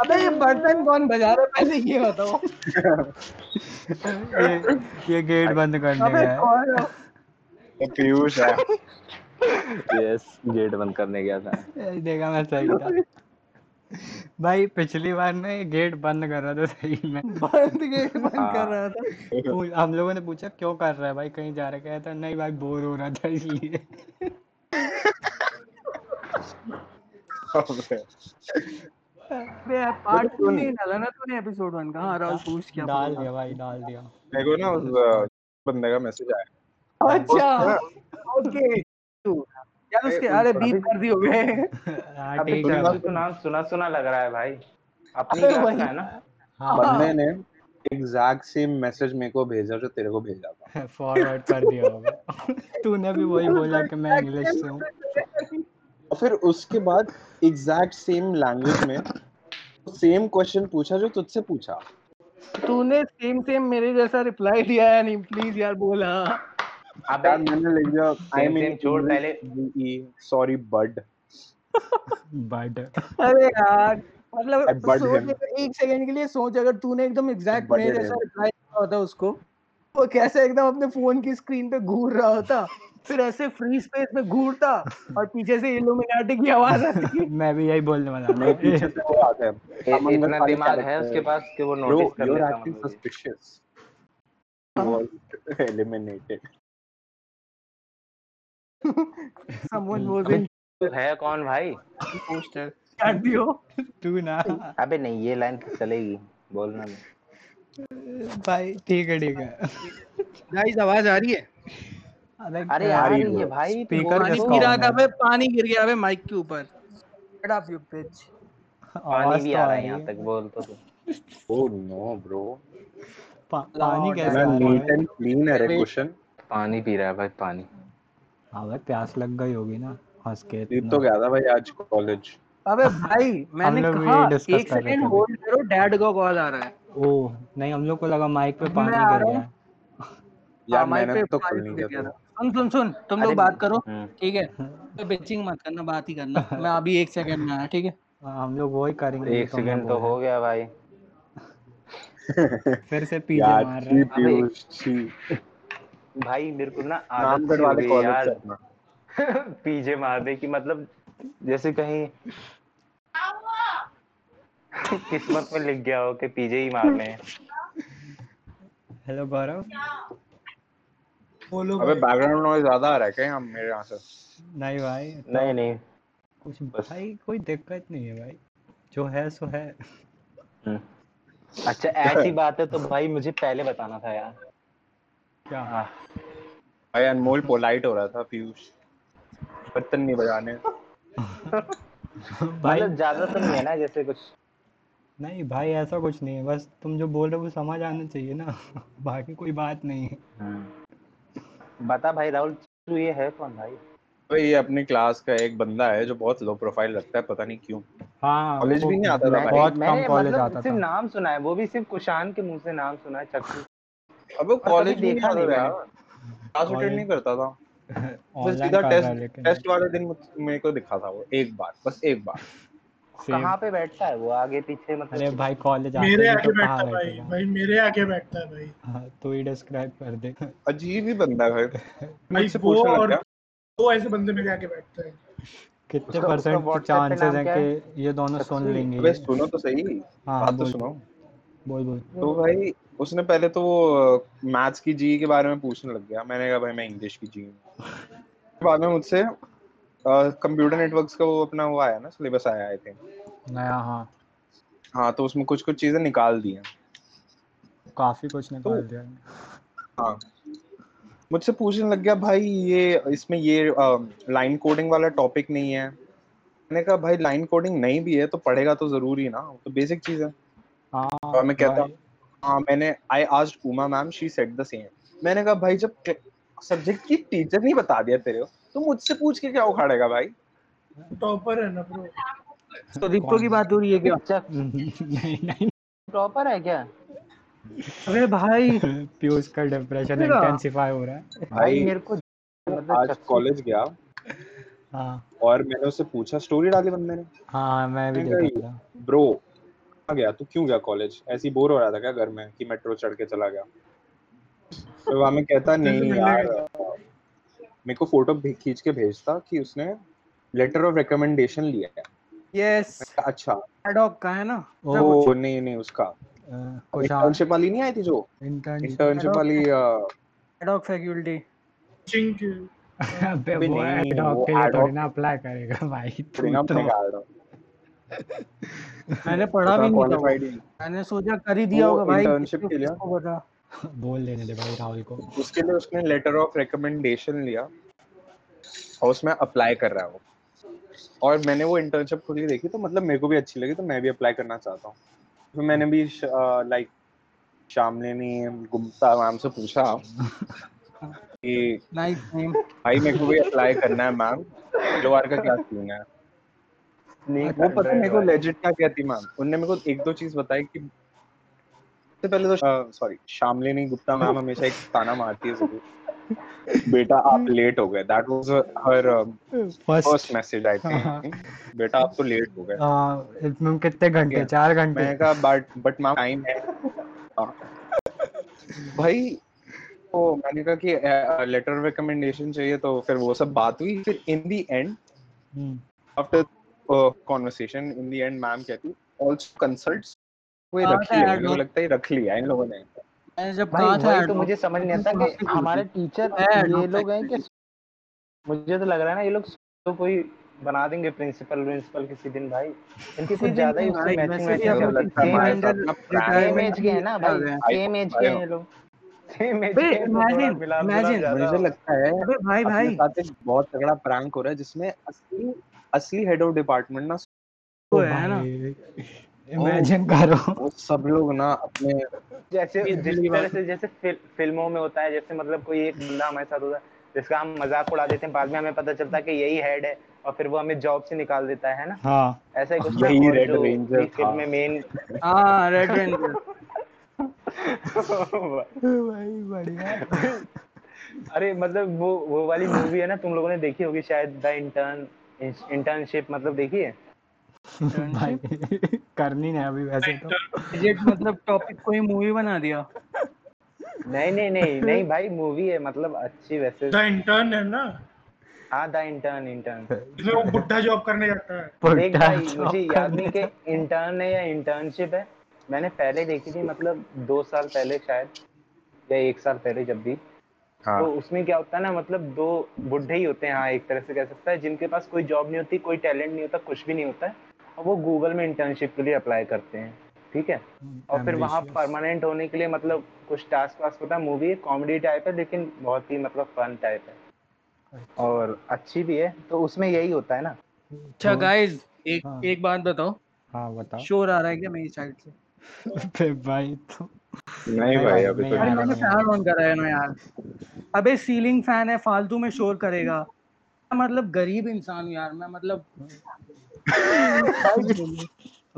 अबे ये बर्तन कौन बजा रहा है? पहले ये बताओ। ये ये गेट बंद करने अबे गया है। कौन है? ये पीयूष है। यस गेट बंद करने गया था। देखा मैं सही था। भाई पिछली बार ना ये गेट बंद कर रहा था सही में। बंद गेट बंद हाँ। कर रहा था। हम लोगों ने पूछा क्यों कर रहा है भाई? कहीं जा रहा है? कहता नहीं भाई बोर हो रहा था इसलिए। अबे पार्ट टू नहीं डाला ना तूने एपिसोड वन का? हाँ राहुल पूछ क्या डाल दिया भाई डाल दिया। मेरे को ना उस बंदे का मैसेज आया। अच्छा। ओके। यार उसके अरे बीप कर हाँ अबे ठीक है चंदू तो नाम सुना सुना लग रहा है भाई। अपनी क्लास है ना? हाँ बंदे ने एग्जैक्ट सेम मैसेज मेरे को भेजा जो तेरे को भेजा था। फॉरवर्ड कर दिया होगा। तूने भी वही बोला कि मैं इंग्लिश से हूँ। और फिर उसके बाद एग्जैक्ट सेम लैंग्वेज में सेम क्वेश्चन पूछा जो तुझसे पूछा। तूने सेम सेम मेरे जैसा रिप्लाई दिया है नहीं प्लीज़ यार बोला। अबे यार मैंने लिख दिया आई मीन छोड़ पहले। सॉरी बड बट अरे यार मतलब सोच एक सेकंड के लिए सोच अगर तूने एकदम एग्जैक्ट मेरे जैसा रिप्लाई दिया होता उसको वो कैसे एकदम अपने फ़ोन की स्क्रीन पे घूर रहा होता फिर ऐसे फ्री स्पेस में घूरता और पीछे से इल्यूमिनाटी की आवाज़ आती। मैं भी यही बोलने वाला था पीछे से वो आते हैं इतना दिमाग है उसके पास कि वो नोटिस कर लेता acting मतलब ये। suspicious. Was eliminated. Someone was in है कौन भाई? पोस्टर काट दियो तू ना। अबे नहीं ये लाइन चलेगी बोलना नहीं भाई ठीक है ठीक है। गाइस आवाज़ आ रही है? अरे आ रही है। भाई तू Speaker पानी तो। पी रहा था है? पानी गिर गया बे माइक के ऊपर। गेट ऑफ़ यू पिच पानी भी तो आ रहा है यहाँ तक बोल तो तू। Oh no, bro. पा, पानी कैसे मैं आ रहा है? and clean है रे क्वेश्चन। पानी पी रहा है भाई पानी। हाँ भाई प्यास लग गई होगी ना हंस के जीत तो गया था भाई आज कॉलेज अबे भाई मैंने कहा एक सेकंड होल्ड करो डैड का कॉल आ रहा है। ओह नहीं हम लोग को लगा माइक पे पानी गिर गया। यार हाँ, मैंने पे तो पानी नहीं किया। सुन सुन सुन तुम लोग बात करो हम्म। ठीक है? तो बिचिंग मत करना बात ही करना। मैं अभी एक सेकंड में आया ठीक है? हाँ, हम लोग वही करेंगे एक सेकंड तो हो गया भाई। फिर से पीछे मार रहा है। भाई मेरे को ना आदत सी हो वाले गई यार। पीछे मारने की मतलब जैसे कहीं किस्मत में लिख गया हो कि पीछे ही मारने हैं हेलो गौरव बोलो अबे बैकग्राउंड नॉइज़ ज़्यादा आ रहा है क्या यहाँ मेरे यहाँ से? नहीं भाई तो नहीं नहीं। कुछ बस। भाई कोई दिक्कत नहीं है भाई। जो है सो है। हम्म। अच्छा ऐसी बात है तो भाई मुझे पहले बताना था यार। क्या हाँ? भाई अनमोल पोलाइट हो रहा था पीयूष। बर्तन नहीं बजाने। भाई मतलब ज़्यादा तो नहीं है ना जैसे कुछ। नहीं भाई ऐसा कुछ नहीं है। बस तुम जो बोल रहे हो वो समझ आना चाहिए ना। बाकी कोई बात नहीं है। हम्म। बता भाई राहुल तू ये है कौन भाई? भाई ये अपनी क्लास का एक बंदा है जो बहुत लो प्रोफ़ाइल रखता है पता नहीं क्यों। हाँ कॉलेज भी नहीं आता था भाई। बहुत कम कॉलेज मतलब आता सिर्फ़ नाम सुना है वो भी सिर्फ़ कुशान के मुँह से नाम सुना है चक्कू। अबे कॉलेज नहीं देखा नहीं। यार। क्लास अटेंड नहीं करता था। बस सीधा टेस्ट टेस्ट वाले दिन मेरे को दिखा था वो एक बार बस एक बार। कहाँ पे बैठता है वो? आगे पीछे मतलब अरे भाई कॉलेज मेरे आगे तो बैठता है भाई भाई मेरे आगे बैठता है भाई। हाँ तो ही डिस्क्राइब कर दे। अजीब ही बंदा है भाई। वो और वो ऐसे बंदे मेरे आगे बैठते हैं। कितने परसेंट चांसेस हैं कि ये दोनों सुन लेंगे अबे सुनो तो सही। हाँ बात तो सुनो। बोल बोल। तो भाई उसने पहले तो वो मैथ्स की जी के बारे में पूछने लग गया। मैंने कहा भाई मैं इंग्लिश की जी बाद में मुझसे कंप्यूटर नेटवर्क्स का वो अपना वो आया ना सिलेबस आया आई थिंक नया हाँ। हाँ तो उसमें कुछ कुछ चीज़ें निकाल दी हैं। काफ़ी कुछ निकाल तो, दिया हाँ। मुझसे पूछने लग गया भाई ये इसमें ये लाइन कोडिंग वाला टॉपिक नहीं है। मैंने कहा भाई लाइन कोडिंग नहीं भी है तो पढ़ेगा तो ज़रूरी ना तो बेसिक चीज़ है। हाँ और मैं कहता भाई, हाँ मैंने I asked Uma ma'am she said the same मैंने कहा भाई जब सब्जेक्ट की टीचर नहीं बता दिया तेरे को तो मुझसे पूछ के क्या उखाड़ेगा भाई? टॉपर है ना ब्रो तो रिप्पो की बात हो रही है क्या? अच्छा नहीं नहीं। प्रॉपर है क्या? अरे भाई। पीयूष का डिप्रेशन इंटेंसिफाई हो रहा है? भाई मेरे को मतलब आज कॉलेज गया। हाँ। और मैंने उससे पूछा स्टोरी डाली बंदे ने? हाँ मैं भी देखा ब्रो कहाँ गया? तू क्यों गया कॉलेज ऐसे ही बोर हो रहा था क्या घर में कि मेट्रो चढ़ के चला गया? तो वहाँ में कहता नहीं यार मेरे को फ़ोटो खींच के भेजता कि उसने लेटर ऑफ़ रिकमेंडेशन लिया है। यस अच्छा। एडॉक का है ना? ओ नहीं नहीं उसका। इंटर्नशिप वाली नहीं आई थी जो? इंटर्नशिप वाली एडॉक फैकल्टी अबे वो एडॉक के लिए थोड़ी ना अप्लाई करेगा भाई तू तो। मैंने पढ़ा भी नहीं था मैंने सोचा कर ही दिया होगा भाई किसको- के लिए? पता। बोल लेने दे भाई राहुल को। उसके लिए उसने लेटर ऑफ़ रिकमेंडेशन लिया और उसमें अप्लाई कर रहा है वो। और मैंने वो इंटर्नशिप खुद ही देखी तो मतलब मेरे को भी अच्छी लगी तो मैं भी अप्लाई करना चाहता हूँ। तो मैंने भी लाइक शामलिनी गुप्ता मैम से पूछा कि नाइस नेम भाई मेरे को भी अप्लाई करना है मैम लोअर का क्या सीन है? वो पता मेरे को लेजिट क्या कहती मैम उनने मेरे को एक दो चीज़ बताई कि सबसे पहले तो सॉरी गुप्ता मैम हमेशा एक ताना मारती है ज़रूर बेटा आप लेट हो गए। That was her first message I हाँ। थिंक बेटा आप तो लेट हो गए। हाँ इसमें कितने घंटे चार घंटे? मैंने कहा बट बट मैम टाइम है। हाँ। भाई तो मैंने कहा कि लेटर रिकमेंडेशन चाहिए तो फिर वो सब बात हुई। फिर in the end after conversation in the end ma'am कहती आल्सो कंसल्ट्स वो हाँ, रख लिया add मेरे लगता है रख लिया इन लोगों ने। जब भाई कहा था तो मुझे समझ नहीं आता तो कि हमारे टीचर ये लोग हैं कि मुझे तो लग रहा है ना ये लोग तो कोई बना देंगे प्रिंसिपल प्रिंसिपल किसी दिन भाई। इनकी कुछ ज़्यादा ही मैचिंग मैचिंग लगता है। सेम एज के हैं ना भाई। सेम एज के हैं ये लोग। सेम एज बे, के हैं तो थोड़ा imagine, मिलाप मिलाप imagine, ज़्यादा मुझे लगता है भाई भाई। बहुत तगड़ा प्रैंक हो रहा है जिसमें असली असली हेड ऑफ़ डिपार्टमेंट ना वो है ना? इमेजिन करो। सब लोग ना अपने जैसे जिस तरह से जैसे फिल, फ़िल्मों में होता है जैसे मतलब कोई एक बंदा हमारे साथ होता है जिसका हम मज़ाक उड़ा देते हैं बाद में हमें पता चलता है कि यही हेड है और फिर वो हमें जॉब से निकाल देता है ना? हाँ। ऐसा ही कुछ यही फ़िल्म में मेन हाँ रेड रेंजर भाई बढ़िया अरे मतलब वो वो वाली मूवी है ना तुम लोगों ने देखी होगी शायद द इंटर्न इंटर्नशिप मतलब देखी है? भाई करनी नहीं अभी वैसे तो। मतलब टॉपिक को ही मूवी बना दिया। नहीं नहीं नहीं नहीं भाई मूवी है मतलब अच्छी वैसे। द इंटर्न है ना? हाँ द इंटर्न इंटर्न जिसमें वो बुढ़ा जॉब करने जाता है। देख पुट्टा भाई मुझे याद नहीं कि इंटर्न है। या इंटर्नशिप है। मैंने पहले देखी थी मतलब दो साल पहले शायद या एक साल पहले जब भी। हाँ। तो उसमें क्या होता है ना मतलब दो बुढ़े ही होते हैं हाँ एक तरह से कह सकता है जिनके पास कोई जॉब नहीं होती कोई टैलेंट नहीं होता कुछ भी नहीं होता है और वो गूगल में इंटर्नशिप के लिए अप्लाई करते हैं ठीक है? और फिर वहाँ परमानेंट होने के लिए मतलब कुछ टास्क वास्क होता है मूवी कॉमेडी टाइप है लेकिन बहुत ही मतलब फन टाइप है। और अच्छी भी है तो उसमें यही होता है ना। अच्छा गाइस एक हाँ। एक बात बताओ। हाँ बताओ। शोर आ रहा है क्या मेरी साइड से? फिर भाई तो नहीं भाई अभी तो अरे नहीं। मैंने फ़ैन ऑन करा है ना यार अबे सीलिंग फ़ैन है फालतू में शोर करेगा मतलब गरीब इंसान हूँ यार मैं मतलब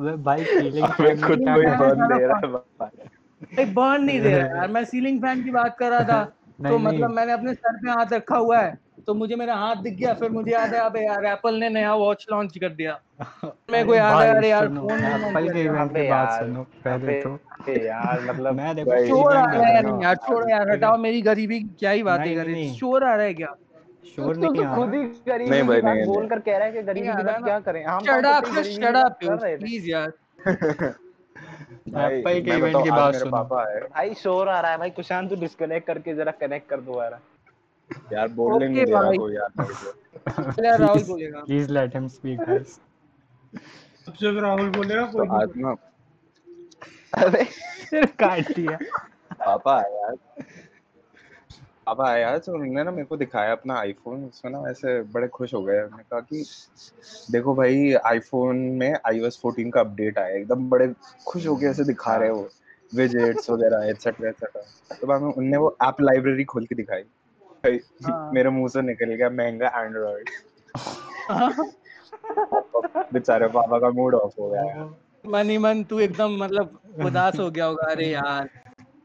अबे भाई फीलिंग हमें खुद को ही बर्न दे रहा है भाई। बर्न नहीं दे रहा यार मैं सीलिंग फ़ैन की बात कर रहा था तो मतलब मैंने अपने सर पे हाथ रखा हुआ है तो मुझे मेरा हाथ दिख गया फिर मुझे याद है अबे यार एप्पल ने नया वॉच लॉन्च कर दिया मेरे को याद है अरे यार फ़ोन नहीं एप्पल के इवेंट की बात सुनो पहले तो यार मतलब मैं देखो शोर आ रहा है यार छोड़ो यार हटाओ मेरी गरीबी की क्या ही बातें करे नहीं। शोर आ रहा है क्या? शोर नहीं तो आ खुद रहा ही गरीबी नहीं भाई, नहीं, बोल कर कह रहा है कि गरीबी की बात क्या करें? हम शट तो अप शट अप रहे प्लीज़ यार। भाई, एप्पल के इवेंट की बात सुनो। पापा है। भाई शोर आ रहा है भाई कुशांत तू डिस्कनेक्ट करके जरा कनेक्ट कर दोबारा यार। बोलने नहीं दे रहा कोई यार मेरे को। यार राहुल बोलेगा। Please let him speak guys अगर राहुल बोलेगा तो कोई ना अरे काट दिया। पापा यार पापा आए आज और उन्होंने ना मेरे को दिखाया अपना आईफोन उसमें ना ऐसे बड़े खुश हो गए। उन्होंने कहा कि देखो भाई आईफोन में iOS 14 का अपडेट आया एकदम बड़े खुश हो गए ऐसे दिखा रहे हो। विजेट्स वगैरह एटसेट्रा एटसेट्रा तो बाद में उनने वो ऐप लाइब्रेरी खोल के दिखाई। भाई हाँ। मेरे मुँह से निकल गया महँगा एंड्रॉइड बेचारे पापा का मूड ऑफ़ हो गया। मन ही मन तू एकदम मतलब उदास हो गया होगा अरे यार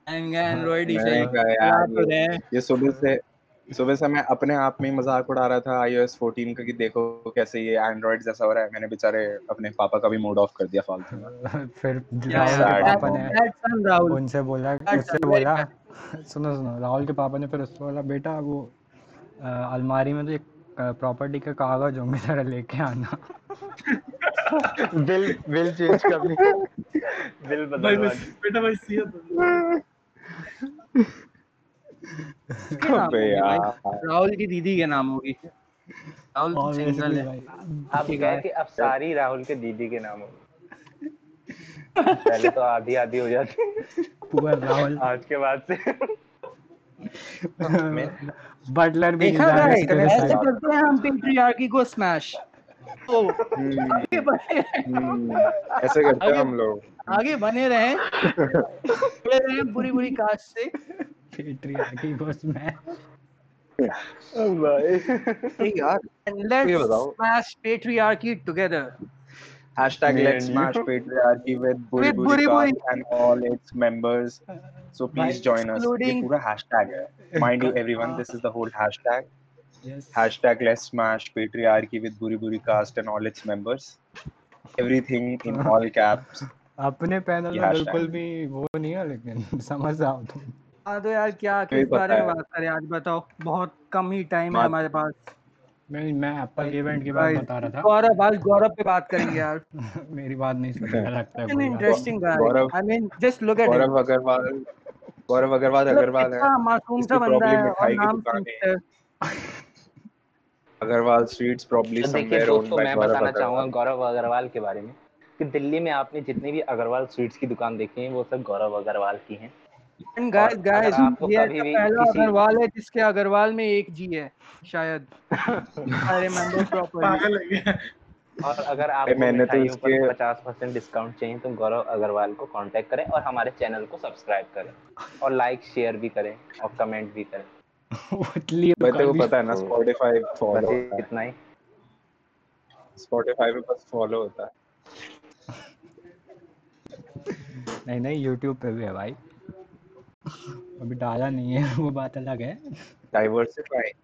एंड्रॉइड ही तो ये सुबह से सुबह से मैं अपने आप में ही मज़ाक उड़ा रहा था iOS 14 का कि देखो कैसे ये एंड्रॉइड जैसा हो रहा है मैंने बेचारे अपने पापा का भी मूड ऑफ़ कर दिया फालतू में। फिर पापा ने उनसे बोला उससे बोला सुनो सुनो राहुल के पापा ने फिर उससे बोला बेटा वो अलमारी में तो एक प्रॉपर्टी का कागज़ होंगे जरा लेके आना। बिल बिल चेंज करनी बिल भाई बदलवा बेटा भाई सी तो किसके नाम अबे राहुल की दीदी के नाम होगी। राहुल सिंगल है। भाई अब क्या है। कि अब सारी राहुल के दीदी के नाम होगी। पहले तो आधी आधी हो जाती। पुअर राहुल। आज के बाद से। बटलर भी देखा है ऐसे करते हैं हम पेट्रियार्की को स्मैश तो आगे बने हम्म, ऐसे करते हैं हम लोग। आगे बने रहे। जुड़े रहे बुरी बुरी कास्ट से। पेट्रियार्की को मैं Hey यार बताओ। smash patriarchy together Hashtag Me let's smash patriarchy with Buri With Buri Buri cast and all its members. So please join us. ये पूरा hashtag है. Mind you everyone, this is the whole hashtag. Yes Hashtag let's smash patriarchy with Buri Buri cast and all its members. Everything in all caps. अपने panel में बिल्कुल भी वो नहीं है लेकिन समझ आओ तुम हाँ तो यार क्या किस बारे में बात करें आज बताओ बहुत कम ही टाइम है हमारे पास मैं मैं एप्पल इवेंट की बात Guys, बता रहा था। गौरव आज गौरव पे बात करेंगे यार। मेरी बात नहीं सुनेगा लगता है गौरव- I mean just look at him गौरव अग्रवाल गौरव अग्रवाल मतलब अग्रवाल है। कितना मासूम सा बंदा है और नाम है। है। अग्रवाल स्वीट्स तो देखिए somewhere owned दोस्तों मैं बताना चाहूँगा गौरव अग्रवाल के बारे में। कि दिल्ली में आपने जितनी भी अग्रवाल स्वीट्स की दुकान देखी है वो सब गौरव अग्रवाल की हैं। एंड गाइस और गाइस ये भी पहला अग्रवाल है जिसके अग्रवाल में एक जी है शायद। I remember properly? और अगर आपको मैंने तो इसके- पचास परसेंट डिस्काउंट चाहिए तो गौरव अग्रवाल को कांटेक्ट करें और हमारे चैनल को सब्सक्राइब करें। और लाइक शेयर भी करें और कमेंट भी करें। उतली भाई तेरे को पता है ना तो- होता है। इतना ही। पे बस follow होता है। नहीं नहीं यूट्यूब पे भी है भाई। अभी डाला नहीं है वो बात अलग है। Diversifying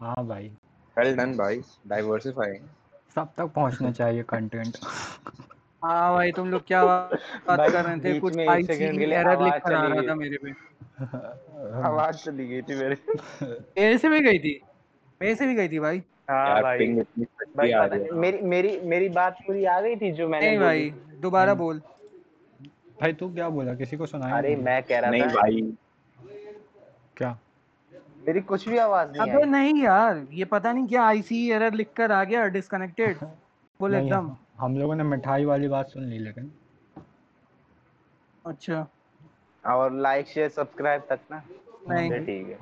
हाँ भाई। Well done भाई. Diversifying सब तक पहुँचना चाहिए कंटेंट हाँ भाई तुम लोग क्या बात कर रहे थे? कुछ एक सेकंड के लिए एरर लिख कर आ रहा था मेरे पे। आवाज़ चली गई थी मेरे मेरे से भी गई थी? मेरे से भी गई थी भाई? हाँ भाई। है। मेरी मेरी मेरी बात पूरी आ गई थी जो मैंने नहीं भाई दोबारा बोल। भाई तू क्या बोला? किसी को सुनाया अरे मैं कह रहा नहीं था। भाई। क्या? मेरी कुछ भी आवाज़ नहीं अबे नहीं यार ये पता नहीं क्या आईसी एरर लिख कर आ गया डिस्कनेक्टेड बोल एकदम। हम लोगों ने मिठाई वाली बात सुन ली लेकिन। अच्छा। और लाइक शेयर सब्सक्राइब तक ना? नहीं। ठीक है।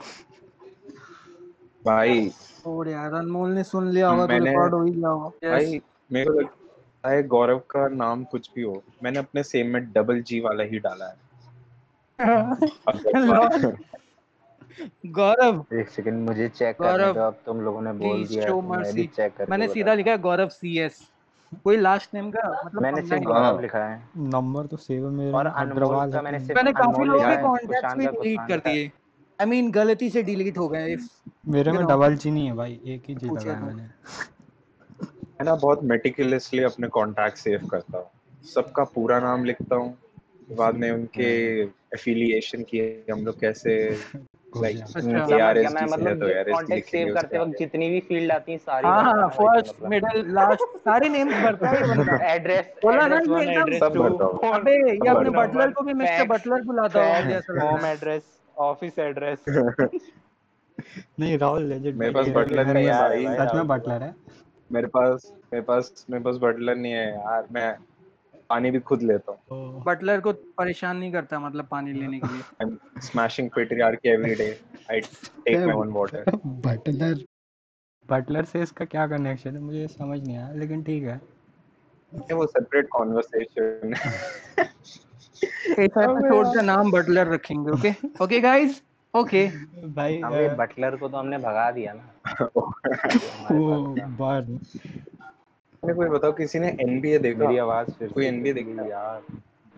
भाई छोड़ यार अनमोल ने सुन लिया होगा तो रिकॉर्ड हो ही गया होगा। भाई मेरे को है गौरव का नाम कुछ भी हो मैंने अपने सेम में डबल जी वाला ही डाला है। गौरव। एक सेकंड मुझे चेक गौरव, करने दो अब तुम लोगों ने बोल दिया तो मैं भी चेक करके मैंने सीधा लिखा है गौरव सी एस कोई लास्ट नेम का मतलब मैंने सिर्फ़ हाँ। गौरव लिखा। है। नंबर तो सेव है मेरे और अग्रवाल का मैंने सिर्फ़ मैंने काफ़ी लोगों के है, कॉन्टैक्ट्स भी डिलीट कर दिए। आई मीन गलती से डिलीट हो गए। मेरे में डबल जी नहीं है भाई एक ही जी पूछे लगाया तो। मैंने। मैं ना बहुत मेटिकुलसली अपने कॉन्टैक्ट सेव करता हूँ। सबका पूरा नाम लिखता हूँ। बाद में उनके एफिलिएशन की हम लोग कैसे लाइक। समझ ए आर गया एस मैं डी से है मतलब तो A R S D contact save करते वक्त जितनी भी फ़ील्ड आती हैं सारी हाँ भरता हाँ हूँ भाई, फ़र्स्ट। मिडिल लास्ट सारे नेम्स भरता है। एड्रेस बोला ना एड्रेस एकदम एड्रेस सब टू भरता हूँ। अबे ये अपने बटलर को भी मिस्टर बटलर बुलाता हूँ मुझे होम एड्रेस ऑफ़िस एड्रेस नहीं राहुल लेजिट मेरे पास बटलर नहीं है सच में बटलर है। मेरे पास मेरे पास मेरे पास बटलर नहीं है यार मैं पानी भी खुद लेता हूँ। बटलर को परेशान नहीं करता मतलब पानी लेने के लिए? I am smashing patriarchy every day I take my own water. Butler butler से इसका क्या कनेक्शन है? मुझे समझ नहीं आया लेकिन ठीक है। ये वो separate conversation. एक एपिसोड का नाम बटलर रखेंगे ओके ओके गाइस ओके। भाई अ, बटलर को तो हमने भगा दिया ना। पास बर्न मैंने कोई बताओ किसी ने NBA देखा मेरी आवाज़ फिर कोई देखता गई है? यार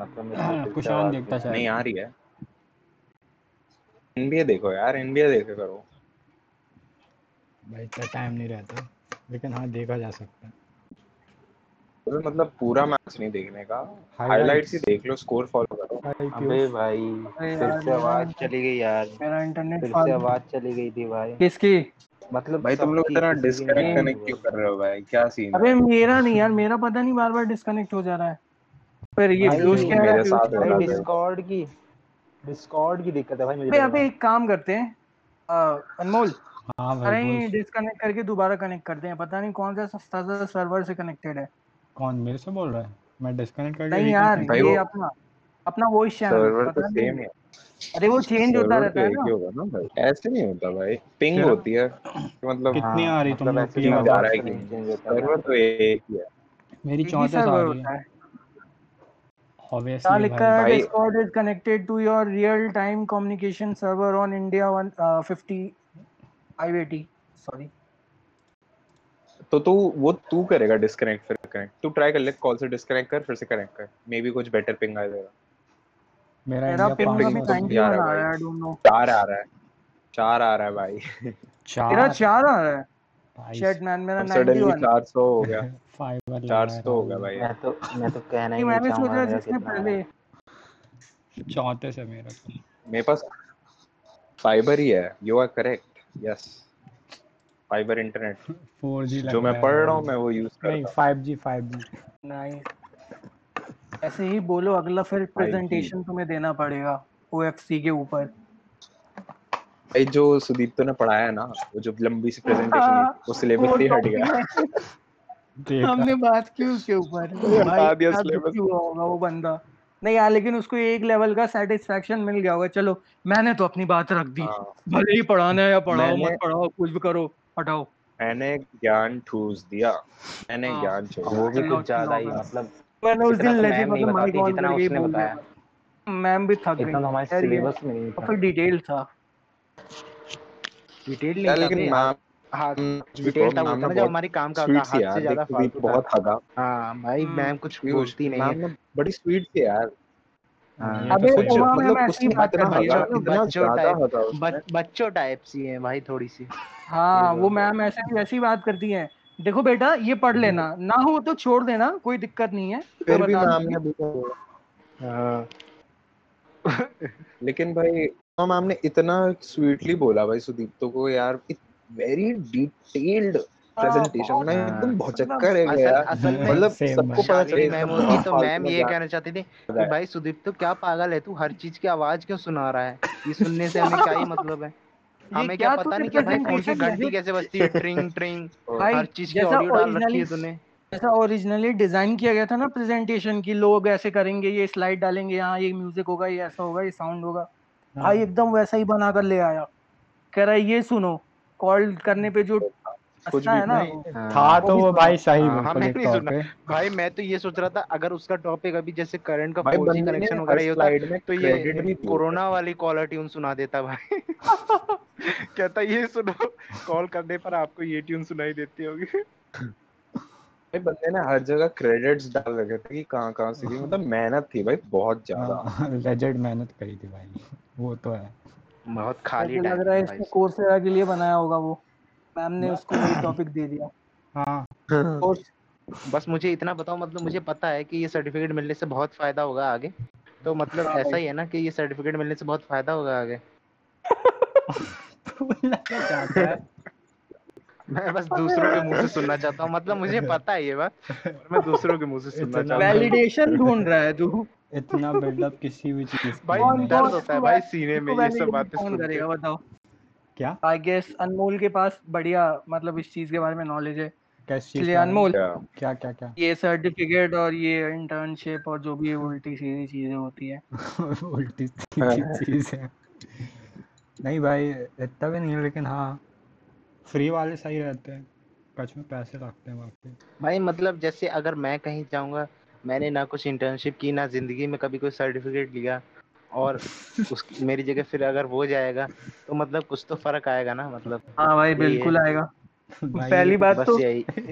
मतलब हाँ, कुशान देखता शायद नहीं आ रही है। NBA देखो यार NBA देखे करो। भाई इतना टाइम नहीं रहता। लेकिन हाँ देखा जा सकता है। तो मतलब पूरा मैच नहीं देखने का. हाइलाइट्स ही देख लो स्कोर फॉलो करो। अबे भाई फिर से आवाज़ चली गई यार। मेरा इंटरनेट फिर से आवाज़ चली गई थी भाई। किसकी? मतलब भाई तुम लोग इतना की डिस्कनेक्ट कनेक्ट क्यों कर रहे हो भाई? क्या सीन अबे मेरा नहीं यार मेरा पता नहीं बार बार डिस्कनेक्ट हो जा रहा है। फिर ये व्यूज़ क्या है हो भाई डिस्कॉर्ड की डिस्कॉर्ड की दिक्कत है भाई मुझे अबे एक काम करते हैं। अनमोल हाँ भाई डिस्कनेक्ट करके दोबारा कनेक्ट करते हैं। पता नहीं कौन सा सस्ता सा सर्वर से कनेक्टेड है। कौन मेरे से बोल रहा है? मैं डिस्कनेक्ट करके नहीं यार ये अपना अपना वॉइस चैनल सर्वर तो सेम है अरे वो चेंज होता रहता है ना। होगा ना भाई। ऐसे नहीं होता भाई। पिंग होती है कि मतलब कितनी आ रही तुम लोग की आवाज़? जा रहा है कि। सर्वर तो एक ही है। मेरी एक ही चौंतीस आ रही है। क्या ऑब्वियसली लिखा भाई। भाई- Discord is connected to your real time communication server on India 150 580 sorry तो तू वो तू करेगा डिस्कनेक्ट फिर कनेक्ट तू ट्राई कर ले कॉल से डिस्कनेक्ट कर फिर से कनेक्ट कर. मे बी कुछ बेटर पिंग आ जाएगा. मेरा मेरा पिंग अभी सौ तो 91 भी आ आ रहा है। आई डोंट नो चार आ रहा है. चार आ रहा है भाई. चार। तेरा चार आ रहा है? भाई शेट मैन मेरा 91 चार सौ हो गया. फाइबर लग चार रहा है सौ गया भाई. मैं तो मैं तो कहना ही नहीं मैं भी सोच रहा जिसने पहले। चौंतीस है मेरा मेरे पास फाइबर ही है. You are correct yes fibre internet four G जो मैं पढ़ रहा हूँ मैं वो यूज़ नहीं five G five G nice ऐसे ही बोलो अगला फिर प्रेजेंटेशन तुम्हें देना पड़ेगा ओएफसी के ऊपर। भाई जो सुदीप तो ने पढ़ाया है ना वो जो लंबी सी प्रेजेंटेशन हाँ, वो सिलेबस से हट गया। हमने बात की उसके ऊपर। भाई क्या। दुखी हुआ होगा वो बंदा। नहीं यार लेकिन उसको एक लेवल का सेटिस्फेक्शन मिल गया होगा। चलो मैंने तो अपनी बात रख दी। हाँ, भले ही पढ़ाना है या पढ़ाओ मत पढ़ाओ कुछ भी करो हटाओ मैंने ज्ञान ठूस दिया। मैंने हाँ। ज्ञान छोड़ा वो भी कुछ ज़्यादा ही मतलब मैंने उस दिन नहीं मतलब बताती ऑन जितना उसने बताया। मैम भी थक इतना तो गई हमारे सिलेबस में नहीं था। काफ़ी डिटेल था। डिटेल नहीं था लेकिन मैम हाँ डिटेल कहो, था मैम वो ने था ना जब बहुत काम का स्वीट होता थी हाथ से ज़्यादा फालतू बहुत हगा। हाँ भाई हम्म। मैम कुछ बोलती नहीं है। बड़ी स्वीट थी यार। हाँ, ये तो अबे सही कुछ उमा है। मैम मतलब ऐसी उसने बात करती है बच्चों इतना बच्चों ज़्यादा टाइप हगा उसने बच, बच्चों टाइप सी है भाई थोड़ी सी। हाँ वो मैम ऐसे वैसी बात करती है। देखो बेटा ये पढ़ लेना ना हो तो छोड़ देना कोई दिक्कत नहीं है फिर भी मैम ने बिल्कुल हाँ। लेकिन भाई तो मैम ने इतना स्वीटली बोला भाई सुदीप तो को यार वेरी डिटेल्ड प्रेजेंटेशन में हाँ। एकदम बहुत मतलब चक्कर है में मतलब सबको पता चले मैम होती तो मैम ये कहना चाहती थी कि भाई सुदीप तो क्या पागल है? तू हर चीज़ की आवाज़ क्यों सुना रहा है? ये सुनने से हमें क्या ही मतलब है? हमें क्या पता नहीं कि भाई कौन सी घंटी कैसे बजती है? ट्रिंग ट्रिंग हर चीज़ की ऑडियो डाल रखी है तूने। जैसा ओरिजिनली डिज़ाइन किया गया था ना प्रेजेंटेशन की लोग ऐसे करेंगे ये स्लाइड डालेंगे यहाँ ये म्यूज़िक होगा ये ऐसा होगा ये साउंड होगा। भाई एकदम वैसा ही बना कर ले आया। कह रहा है ये सुनो कॉल करने पे जो कुछ अच्छा भी है ना हाँ। था तो वो भाई सही हाँ, हाँ, मैं नहीं सुना। भाई मैं तो ये सोच रहा था अगर उसका टॉपिक अभी जैसे करंट का भाई 4G बंदे ने कनेक्शन वगैरह होता तो ये कोरोना वाली कॉलर ट्यून सुना देता भाई। कहता ये सुनो कॉल करने पर आपको ये ट्यून सुनाई देती होगी। भाई बंदे ने हर जगह क्रेडिट्स डाल रखे थे कि कहाँ कहाँ से मतलब मेहनत थी भाई बहुत ज़्यादा। लेजेंड मेहनत करी थी भाई। वो तो है। बहुत खाली टाइम लग रहा है इसने कोर्सेरा के लिए बनाया होगा वो। मैम ने उसको वही टॉपिक दे दिया। हाँ। बस मुझे इतना बताओ मतलब मुझे पता है कि ये सर्टिफिकेट मिलने से बहुत फ़ायदा होगा आगे। तो मतलब हाँ ऐसा ही है ना कि ये सर्टिफिकेट मिलने से बहुत फ़ायदा होगा आगे। है मैं बस दूसरों के मुँह से सुनना चाहता हूँ। मतलब मुझे पता है ये बात मैं दूसरों के मुँह से सुनना चाहता हूँ। वैलिडेशन ढूंढ रहा है तू। इतना बिल्डअप किसी भी चीज़ भाई दर्द होता है भाई सीने में ये सब बातें सुन करेगा बताओ। क्या? आई गेस अनमोल के पास बढ़िया मतलब इस चीज़ के बारे में नॉलेज है। किस चीज़ इसलिए अनमोल। क्या? क्या क्या ये सर्टिफिकेट और ये इंटर्नशिप और जो भी उल्टी सीधी चीज़ें होती है। उल्टी सीधी चीज़। है नहीं भाई इतना भी नहीं है लेकिन हाँ फ्री वाले सही रहते हैं। कच में पैसे लगते हैं बाकी। भाई मतलब जैसे अगर मैं कहीं जाऊँगा मैंने ना कुछ इंटर्नशिप की ना ज़िंदगी में कभी कोई सर्टिफिकेट लिया और उस मेरी जगह फिर अगर वो जाएगा तो मतलब कुछ तो फ़र्क आएगा ना मतलब। हाँ भाई बिल्कुल आएगा। पहली बात तो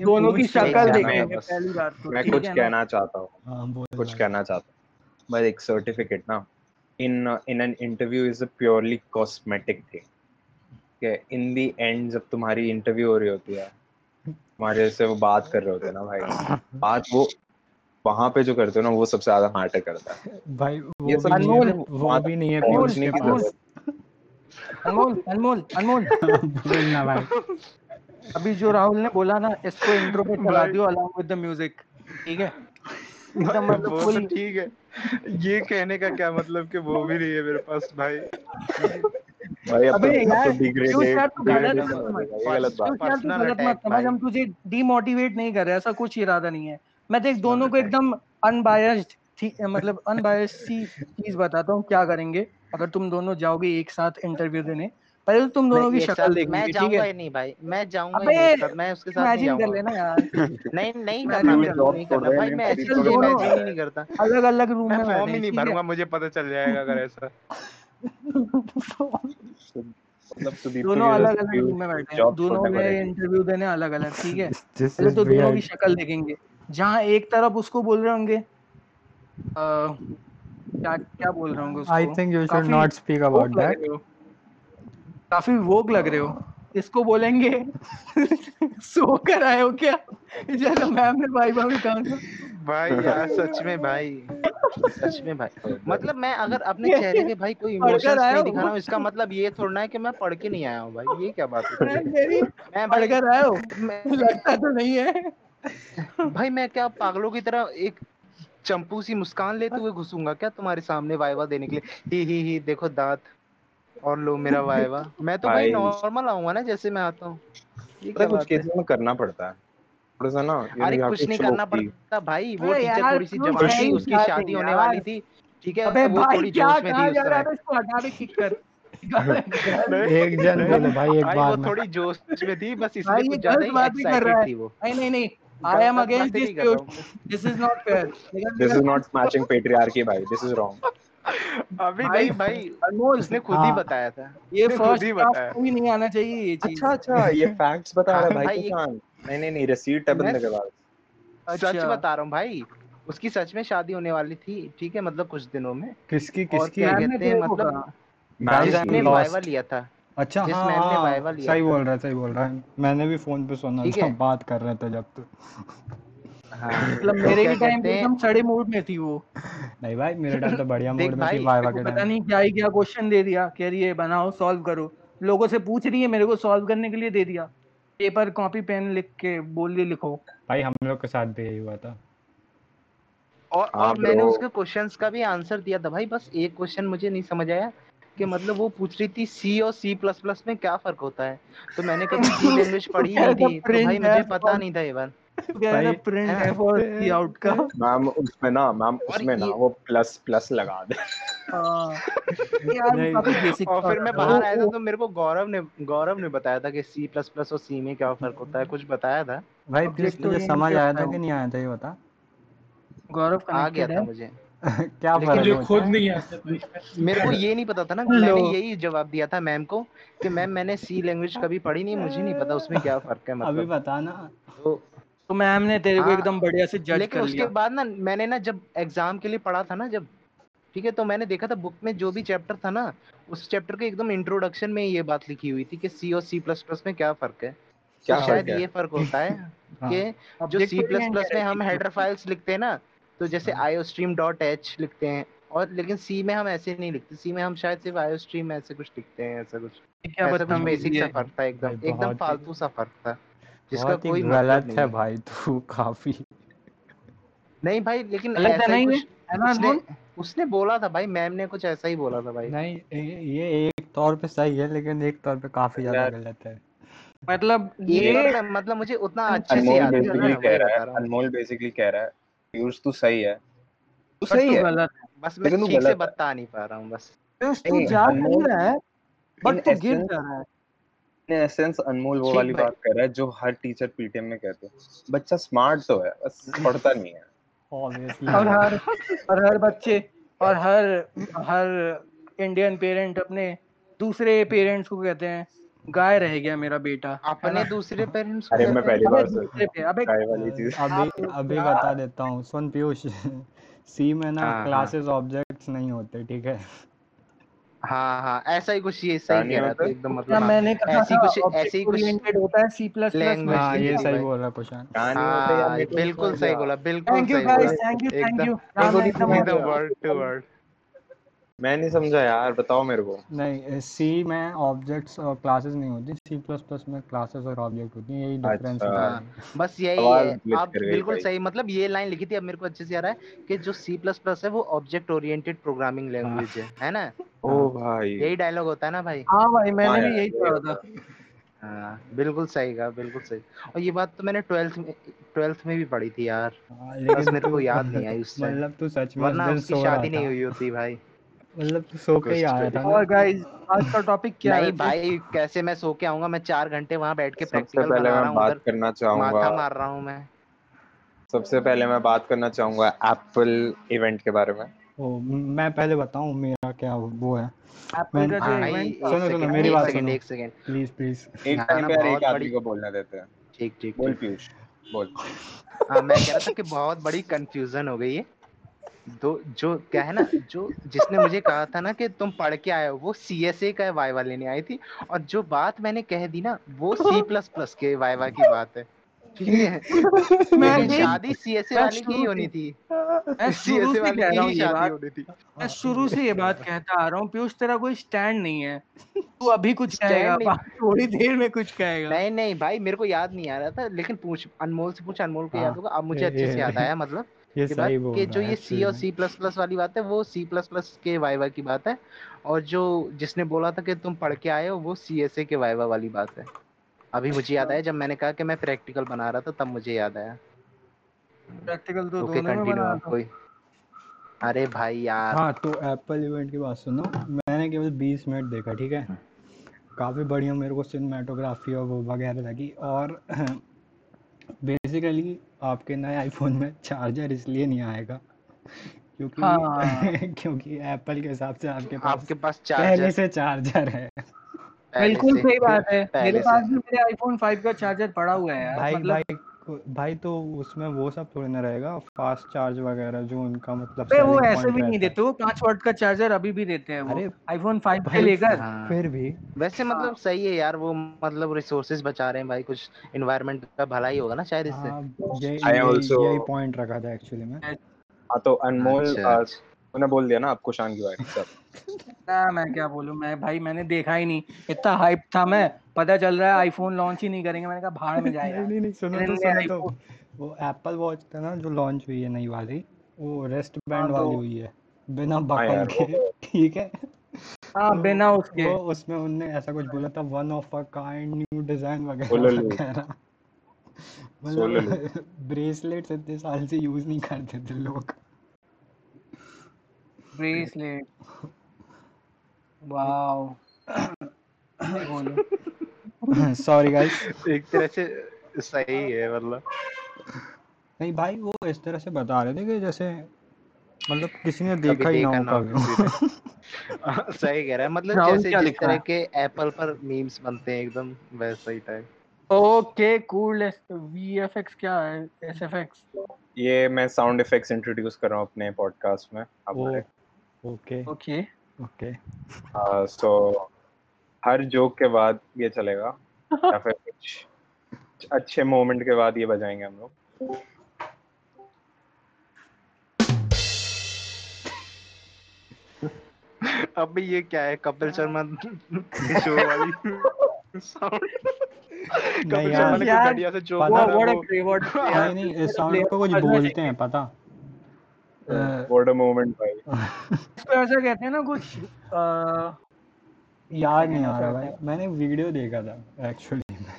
दोनों की शक्ल देखेंगे पहली बात तो। मैं कुछ कहना चाहता हूँ। हाँ कुछ कहना चाहता हूँ। बस एक सर्टिफिकेट ना in in an interview is a purely cosmetic thing in the end जब तुम्हारी इंटरव्यू हो रही होती है तुम्हारे से वो बात कर रहे होते हैं ना भाई बात वो वहाँ पे जो करते हो ना वो सबसे ज़्यादा मैटर करता है। भाई वो ये भी सब नहीं अनमोल है। वो भी नहीं है पीयूष की अनमोल पास अनमोल अनमोल अनमोल। बोलना भाई। अभी जो राहुल ने बोला ना इसको इंट्रो पे चला दियो अलॉन्ग विद द म्यूज़िक ठीक है? एकदम मतलब तो फुल ठीक है। ये कहने का क्या मतलब कि वो भी नहीं है मेरे पास भाई? भाई अब अबे तो, यार तो यार तू गलत डिग्रेडेशन मत समझ जाएगा ये गलत बात। पीयूष यार तू पर्सनल गलत मत अटैक समझ हम तुझे डीमोटिवेट नहीं कर रहे ऐसा कुछ इरादा नहीं है। मैं देख दोनों को एकदम अनबायस्ड थी मतलब अनबायस्ड सी चीज़ बताता हूँ क्या करेंगे? अगर तुम दोनों जाओगे एक साथ इंटरव्यू देने पहले तो तुम दोनों नहीं की शक्ल साथ मैं जाऊँगा ही? नहीं भाई मैं जाऊँगा ही नहीं मैं उसके साथ नहीं इमेजिन कर जाऊँगा। लेना यार। नहीं नहीं मैं करना नहीं मेरे जॉब नहीं करना भाई मैं ऐसी दोनों इमेजिन ही नहीं करता। अलग अलग रूम मैं में फॉर्म ही नहीं भरूँगा मुझे पता चल जाएगा अगर ऐसा। मतलब दोनों अलग अलग रूम में बैठे हैं दोनों में इंटरव्यू देने अलग अलग ठीक है? पहले तो दोनों की शक्ल देखेंगे। जहाँ एक तरफ़ उसको बोल रहे होंगे। क्या क्या बोल रहे होंगे आई थिंक यू शुड काफ़ी नॉट स्पीक अबाउट लग दैट रहे हो। काफ़ी वोक लग रहे हो। इसको बोलेंगे? सो कर आए हो क्या? जैसा मैम ने भाई भाभी कहा भाई यार सच में भाई। सच में भाई। मतलब मैं अगर अपने चेहरे पे भाई कोई इमोशंस नहीं दिखा रहा हूँ इसका मतलब ये थोड़ा है कि मैं पढ़ के नहीं आया हूँ भाई। ये क्या बात है? मैं भाई पढ़कर आए हो? लगता तो नहीं है। भाई मैं क्या पागलों की तरह एक चंपू सी मुस्कान लेते हुए घुसूँगा क्या तुम्हारे सामने वाइवा देने के लिए? ही ही ही देखो दांत और लो मेरा वाइवा मैं तो भाई भाई। नॉर्मल आऊँगा ना जैसे मैं आता हूँ। कुछ केसेस में करना पड़ता है। थोड़ा सा ना अरे कुछ नहीं करना पड़ता भाई। वो टीचर थोड़ी सी क्यों जवान थी उसकी शादी होने वाली थी। ठीक है अबे वो भाई थोड़ी क्या जोश में कहा थी उस जा रहा है समय हटा दे किक कर। एक जन बोलो भाई एक बार वो थोड़ी जोश में थी बस इसलिए कुछ ज़्यादा ही। एक्साइटेड थी वो। नहीं नहीं नहीं आई एम गलत अगेंस्ट बातें दिस नहीं कर रहा हूँ दिस इज़ नॉट फेयर निकल this is not matching patriarchy भाई दिस इज़ रॉन्ग अभी भाई नहीं भाई अनमोल उसने खुद ही हाँ बताया था। ये खुद फ़र्स्ट ही बताया। को भी नहीं आना चाहिए ये चीज़। अच्छा अच्छा ये फैक्ट्स बता रहा है हाँ भाई किसान। नहीं नहीं नहीं रिसीट है बंदे के पास। सच अच्छा। बता रहा हूँ भाई उसकी सच में शादी होने वाली थी ठीक है मतलब कुछ दिनों में। किसकी किसकी? कहते हैं मतलब जिसने वाइवा लिया था। अच्छा जिस हाँ मैम ने हाँ वाइवा लिया सही बोल रहा है सही बोल रहा है। मैंने भी फ़ोन पे सुना था बात कर रहे थे जब तो। हाँ मतलब तो मेरे क्या के टाइम पे एकदम सड़े मूड में थी वो। नहीं भाई मेरे टाइम तो बढ़िया मूड में थी भाई वाइवा मेरे को के पता नहीं क्या ही क्या क्वेश्चन दे दिया। कह रही है बनाओ सॉल्व करो। लोगों से पूछ रही है मेरे को सॉल्व करने के लिए दे दिया। पेपर कॉपी पेन लिख के बोल दिए लिखो। भाई हम लोग के साथ भी यही हुआ था। और हाँ और मैंने उसके क्वेश्चंस का भी आंसर दिया था भाई बस एक क्वेश्चन मुझे नहीं समझ आया। कि मतलब वो पूछ रही थी सी और सी प्लस प्लस में क्या फ़र्क होता है? तो मैंने कभी सी लैंग्वेज पढ़ी नहीं थी तो भाई मुझे पता नहीं था सी आउट मैम उसमें ना मैम उसमें ना ये वो प्लस प्लस लगा दे। हाँ। ये और फिर मैं बाहर आया था तो मेरे को गौरव ने गौरव ने बताया था कि सी प्लस प्लस और सी में क्या फ़र्क होता है। कुछ बताया था? भाई तुझे समझ आया था कि नहीं आया था ये बता। गौरव आ गया था मुझे। क्या लेकिन होता खुद नहीं आता मेरे को ये नहीं पता था ना मैंने यही जवाब दिया था मैम को कि मैम मैंने सी लैंग्वेज कभी पढ़ी नहीं मुझे नहीं पता उसमें क्या फ़र्क है मतलब। अभी बता ना। तो तो मैम ने तेरे को हाँ एकदम बढ़िया से जज लेकिन कर उसके लिया। बाद ना मैंने ना जब एग्ज़ाम के लिए पढ़ा था ना जब ठीक है तो मैंने देखा था बुक में जो भी चैप्टर था ना उस चैप्टर के एकदम इंट्रोडक्शन में ये बात लिखी हुई थी कि सी और सी प्लस प्लस में क्या फ़र्क है। तो क्या शायद ये फ़र्क होता है हाँ। कि जो सी प्लस प्लस में हम हेडर फाइल्स लिखते हैं ना तो जैसे हाँ। आईओस्ट्रीम डॉट एच लिखते हैं और लेकिन सी में हम ऐसे नहीं लिखते सी में हम शायद सिर्फ़ आईओस्ट्रीम ऐसे कुछ लिखते हैं ऐसा कुछ। क्या ऐसा कुछ बेसिक सा फ़र्क था एकदम एकदम फालतू सा फ़र्क था जिसका कोई मतलब गलत है है। भाई तू काफ़ी। नहीं भाई लेकिन ऐसा ना ही ये? कुछ है उसने उसने बोला था भाई मैम ने कुछ ऐसा ही बोला था भाई। नहीं ये एक तौर पे सही है लेकिन एक तौर पे काफ़ी ज़्यादा गलत। है। मतलब ये मतलब मुझे उतना अच्छे से अनमोल याद नहीं हूँ अनमोल बेसिकली कह रहा है। पीयूष तू सही है। तू सही है। गलत है। बस मैं ठीक से बता नहीं पा रहा हूँ बस। पीयूष तू जा कहीं रहा है बट तू गिर जा रहा है। एसेंस अनमोल वो वाली बात कर रहा है जो हर टीचर पीटीएम में कहते हैं। बच्चा स्मार्ट तो है बस पढ़ता नहीं है। और हर और हर बच्चे और हर हर इंडियन पेरेंट अपने दूसरे पेरेंट्स को कहते हैं गाय रह गया मेरा बेटा। अपने दूसरे पेरेंट्स अरे मैं पहली बार सुन दूसरे पे। अबे वाली चीज़। अभी अभी बता देता हूँ सुन पीयूष। सी में ना हाँ, हाँ। क्लासेस ऑब्जेक्ट्स नहीं होते ठीक है? हाँ हाँ ऐसा ही कुछ ये सही कह रहा था एकदम मतलब हाँ, मैंने कहा ऐसी कुछ ऐसे ही कुछ होता है सी प्लस प्लस Language हाँ ये सही बोल रहा कुशान है हाँ बिल्कुल सही बोला बिल्कुल thank you guys thank you thank you एकदम। वर्ड टू वर्ड मैं नहीं समझा यार बताओ मेरे को। नहीं सी में ऑब्जेक्ट्स और क्लासेस नहीं होती सी प्लस प्लस में क्लासेस और ऑब्जेक्ट होती हैं यही डिफरेंस अच्छा। हाँ है। बस यही है। आप बिल्कुल सही मतलब ये लाइन लिखी थी अब मेरे को अच्छे से आ रहा है कि जो सी प्लस प्लस है वो ऑब्जेक्ट ओरिएंटेड प्रोग्रामिंग लैंग्वेज है है ना? ओ भाई। यही डायलॉग होता है ना भाई? हाँ भाई मैंने हाँ भी यही पढ़ा था। हाँ बिल्कुल सही कहा बिल्कुल सही। और ये बात तो मैंने ट्वेल्थ में ट्वेल्थ में भी पढ़ी थी यार। हाँ, लेकिन मेरे को याद नहीं आई उस टाइम मतलब तू सच में वरना उसकी शादी नहीं हुई होती भाई। मतलब तू सो के ही कुछ आया था और गाइस आज का टॉपिक क्या है नहीं वैसे? भाई कैसे मैं सो के आऊँगा? मैं चार घंटे वहाँ बैठ के प्रैक्टिकल बना रहा मैं बात करना माथा चाहूँगा मार रहा हूँ मैं। सबसे पहले मैं बात करना चाहूँगा एप्पल इवेंट के बारे में। ओ मैं पहले बताऊँ मेरा क्या वो है? एप्पल का जो भाई इवेंट सुनो, सुनो, मेरी बात सुनो। एक सेकंड प्लीज़ प्लीज़ एक टाइम पे एक बहुत आदमी बड़ी को बोलने देते हैं। ठीक ठीक बोल पीयूष बोल। हाँ मैं कह रहा था कि बहुत बड़ी कंफ्यूजन हो गई है। दो जो क्या है ना जो जिसने मुझे कहा था ना कि तुम पढ़ के आए हो वो सी एस ए का वाइवा लेने आई थी और जो बात मैंने कह दी ना वो सी प्लस प्लस के वाइवा की बात है। है? शादी वाली की ही शुरू होनी से- थी। शुरू से कह रहा हूँ ये बात मैं शुरू से ये बात कहता आ रहा हूँ पीयूष तेरा कोई स्टैंड नहीं है। तू अभी कुछ कहेगा थोड़ी देर में कुछ कहेगा। नहीं नहीं भाई मेरे को याद नहीं आ रहा था लेकिन पूछ अनमोल से पूछ अनमोल को हाँ, याद होगा। अब मुझे अच्छे से याद आया मतलब। ये की बात सही बोल कि जो ये सी और सी प्लस प्लस वाली बात है वो सी प्लस प्लस के वाइवा की बात है। और जो जिसने बोला था कि तुम पढ़ के आए हो वो सी एस ए के वाइवा वाली बात है। अभी मुझे याद आया जब मैंने कहा कि मैं प्रैक्टिकल बना रहा था तब मुझे याद आया। प्रैक्टिकल तो ओके दोनों में कंटिन्यू बना आप कोई। अरे भाई यार। हाँ तो एप्पल इवेंट की बात सुनो। मैंने केवल 20 मिनट देखा ठीक है? काफ़ी बढ़िया मेरे को सिनेमाटोग्राफी और वो वगैरह लगी। और बेसिकली आपके नए आईफोन में चार्जर इसलिए नहीं आएगा। क्योंकि हाँ। क्योंकि एप्पल के हिसाब से आपके पास आपके पास चार्जर पहले से चार्जर है। बिल्कुल सही बात है। मेरे पास भी मेरे आईफोन 5 का चार्जर पड़ा हुआ है यार भाई मतलब भाई भाई तो उसमें वो सब थोड़ी ना रहेगा फास्ट चार्ज वगैरह जो उनका मतलब अबे वो ऐसे भी नहीं देते वो 5 वाट का चार्जर अभी भी देते हैं वो। अरे आईफोन 5 से भाई लेकर हाँ। फिर भी। वैसे मतलब सही है यार वो मतलब रिसोर्सेज बचा रहे हैं भाई कुछ इन्वायरमेंट का भला ही होगा ना शायद इससे। हाँ यही यही पॉइंट रखा था एक्चुअली में। हाँ तो अनमोल अच्छा, आ, अच्छा। तूने बोल दिया ना आपको शान की बात सब। ना मैं क्या बोलूँ मैं भाई मैंने देखा ही नहीं इतना हाइप था मैं। पता चल रहा है आईफोन लॉन्च ही नहीं करेंगे। मैंने कहा भाड़ में जाएगा। नहीं नहीं सुनो तो सुनो तो वो एप्पल वॉच था ना जो लॉन्च हुई है नई वाली वो रेस्ट बैंड हाँ, तो- वाली हुई है बिना हाँ बकल के ठीक है? हाँ तो बिना उसके। वो उसमें उनने ऐसा कुछ बोला था one of a kind new design वगैरह सोलो मतलब ब्रेसलेट्स इतने साल से यूज़ नहीं करते थे लोग। ब्रेसलेट वाओ सॉरी गाइस एक तरह से सही है मतलब। नहीं भाई वो इस तरह से बता रहे थे कि जैसे मतलब किसी ने देखा ही ना हो हो किसी सही कह रहा है मतलब जैसे क्या जिस तरह के एप्पल पर मीम्स बनते हैं एकदम वैसा ही टाइप ओके कूल वीएफएक्स क्या है? एसएफएक्स ये मैं साउंड इफेक्ट्स इंट्रोड्यूस कर रहा हूँ अपने पॉडकास्ट में ओके। ओके। ओके। सो हर जोक के बाद ये चलेगा। या फिर कुछ अच्छे मोमेंट के बाद ये बजाएँगे हम लोग। अब ये क्या है? कपिल शर्मा शो वाली साउंड कपिल यार, शर्मा ने यार, से जोक पता- व्हाट अ वो। नहीं नहीं साउंड को कुछ बोलते हैं पता। व्हाट अ मोमेंट भाई। इसको ऐसा कहते हैं ना कुछ याद नहीं आ रहा भाई। मैंने वीडियो देखा था एक्चुअली में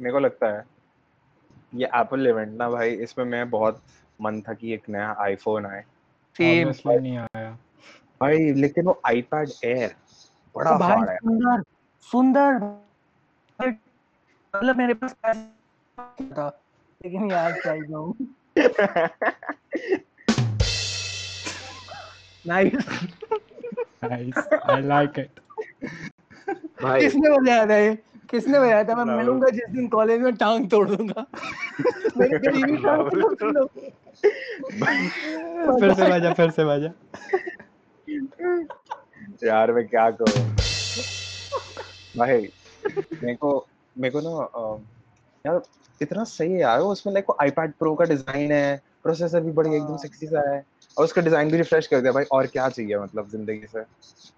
मेरे को लगता है ये एप्पल इवेंट ना भाई इसमें मैं बहुत मन था कि एक नया आईफोन आए। सेम नहीं आया। भाई लेकिन वो आईपैड एयर बड़ा तो भाई फाड़ है। सुंदर सुंदर। मतलब मेरे पास था लेकिन यार ही कहूँ। Nice nice I like it किसने बताया था ये? किसने बताया था? मैं मिलूँगा जिस दिन कॉलेज में टांग तोड़ दूँगा। मेरी गरीबी टांग तोड़ दो फिर से बजा फिर से बजा। यार मैं क्या करूँ? भाई मेरे को मेरे को ना यार इतना सही है यार। उसमें लाइक आईपैड प्रो का डिज़ाइन है प्रोसेसर भी बढ़िया एकदम सेक्सी सा है। और उसका डिज़ाइन भी रिफ्रेश कर दिया भाई और क्या चाहिए मतलब ज़िंदगी से?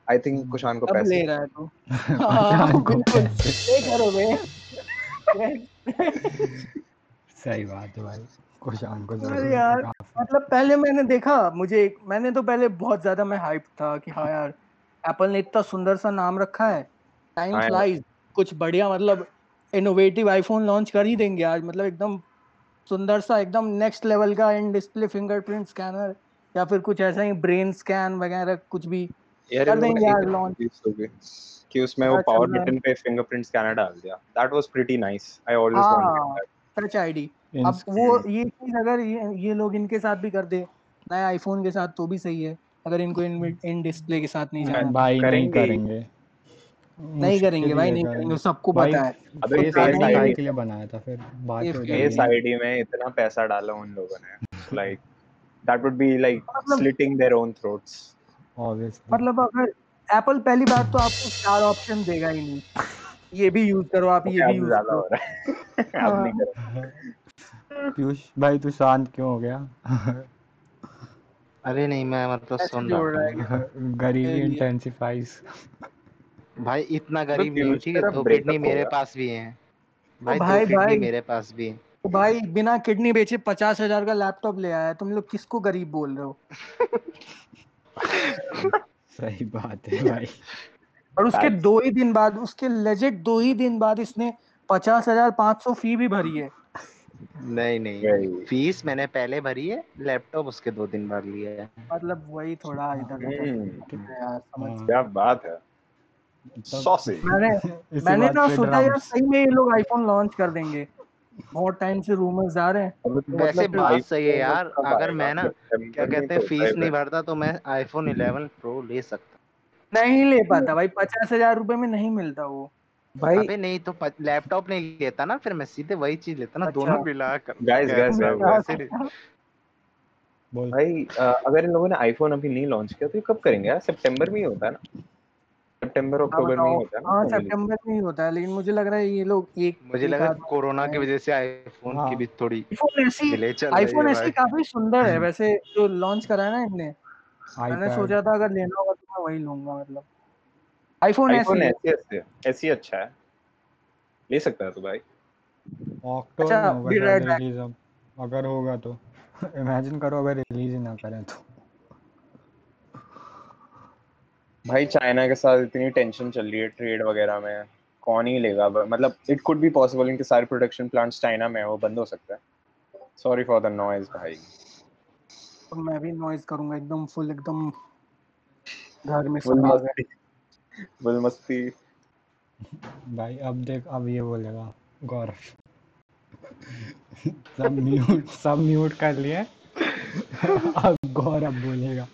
आई थिंक कुशान को अब ले रहा है तू। हाँ बिल्कुल। ले करो बे सही बात है भाई। कुशान को अरे यार, मतलब पहले मैंने देखा मुझे मैंने तो पहले बहुत ज़्यादा मैं हाइप था कि हाँ यार एप्पल ने इतना सुंदर सा नाम रखा है। टाइम हाँ फ्लाइज कुछ बढ़िया मतलब इनोवेटिव आईफोन लॉन्च कर ही देंगे आज। मतलब एकदम सुंदर सा एकदम नेक्स्ट लेवल का इन डिस्प्ले फिंगरप्रिंट स्कैनर या फिर कुछ ऐसा ही ब्रेन स्कैन वगैरह कुछ भी? यार कर देंगे यार तो कि उसमें वो पावर है। बटन पे फिंगरप्रिंट स्कैनर डाल दिया। That was pretty nice I always wanted touch ID अब वो ये चीज़ अगर ये, ये लोग इनके साथ भी कर दे नए आईफोन के साथ तो भी सही है अगर इनको इन इन डिस्प्ले के साथ नहीं जाना। भाई नहीं करेंगे। करेंगे। नहीं करेंगे भाई नहीं करेंगे। सबको पता है। अबे फेस फेस आईडी के लिए बनाया था फिर बात हो फेस आईडी में इतना पैसा डाला उन लोगों ने like that would be like मतलब- slitting their own throats obviously मतलब अगर एप्पल पहली बात तो आपको चार ऑप्शन देगा ही नहीं। ये भी यूज़ करो आप ये भी यूज़ ज़्यादा करो। हो रहा है? नहीं करो। पीयूष भाई तू शांत क्यों हो गया? अरे नहीं मैं मतलब सुन रहा है गरीबी इंटेंसिफाइज भाई इतना गरीब नहीं हूँ ठीक है breakup किडनी मेरे पास भी हैं। भाई भाई, मेरे पास भी हैं। तो भाई बिना किडनी बेचे पचास हज़ार का लैपटॉप ले आया तुम लोग किसको गरीब बोल रहे हो? सही बात है भाई। और उसके दो ही दिन बाद उसके लेजेट दो ही दिन बाद इसने पचास हज़ार पाँच सौ फ़ी भी भरी है। नहीं नहीं। फ़ीस मैंने पहले भरी है लैपटॉप उसके दो दिन बाद लिया है। मतलब वही थोड़ा इधर उधर हम्म, है यार समझ क्या बात है। मैंने मैंने ना पे सोचा यार सही में ये लोग आईफोन लॉन्च कर देंगे। बहुत टाइम से रूमर्स आ रहे हैं। वैसे मतलब बात सही है यार अगर मैं ना क्या कहते हैं तो फ़ीस नहीं भरता तो मैं आईफोन 11 प्रो ले सकता। नहीं ले पाता भाई पचास हज़ार रुपए में नहीं मिलता वो। भाई अबे नहीं तो प- लैपटॉप नहीं लेता ना फिर मैं सीधे वही चीज़ लेता ना अच्छा। दोनों मिला कर। नहीं- बोल। भाई अगर इन लोगों ने आईफोन अभी नहीं लॉन्च किया तो ये कब करेंगे यार? सितंबर में ही होता है ना। सितंबर हाँ अक्टूबर में होता है ना हाँ सितंबर में ही होता है लेकिन मुझे लग रहा है ये लोग एक मुझे लगा कोरोना की वजह से आईफोन हाँ। की भी थोड़ी आईफोन ऐसी आईफोन है ऐसे काफ़ी सुंदर है वैसे जो लॉन्च करा है ना इनने। मैंने सोचा था अगर लेना होगा तो मैं वही लूँगा मतलब। आईफोन ऐसी ऐसे ही अच्छा है। ले सकता है तो भाई। अक्टूबर अच्छा, अगर होगा तो। इमेजिन करो अगर रिलीज़ ही ना करें तो। भाई चाइना के साथ इतनी टेंशन चल रही है ट्रेड वगैरह में। कौन ही लेगा? मतलब इट कुड बी पॉसिबल इनके सारे प्रोडक्शन प्लांट्स चाइना में है वो बंद हो सकता है। सॉरी फॉर द नॉइज़ भाई। तो मैं भी नॉइज़ करूँगा एकदम फुल एकदम घर में फुल मस्ती। फुल मस्ती। भाई अब देख अब ये बोलेगा गौरव। सब म्यूट सब म्यूट कर लिए। अब गौरव बोलेगा।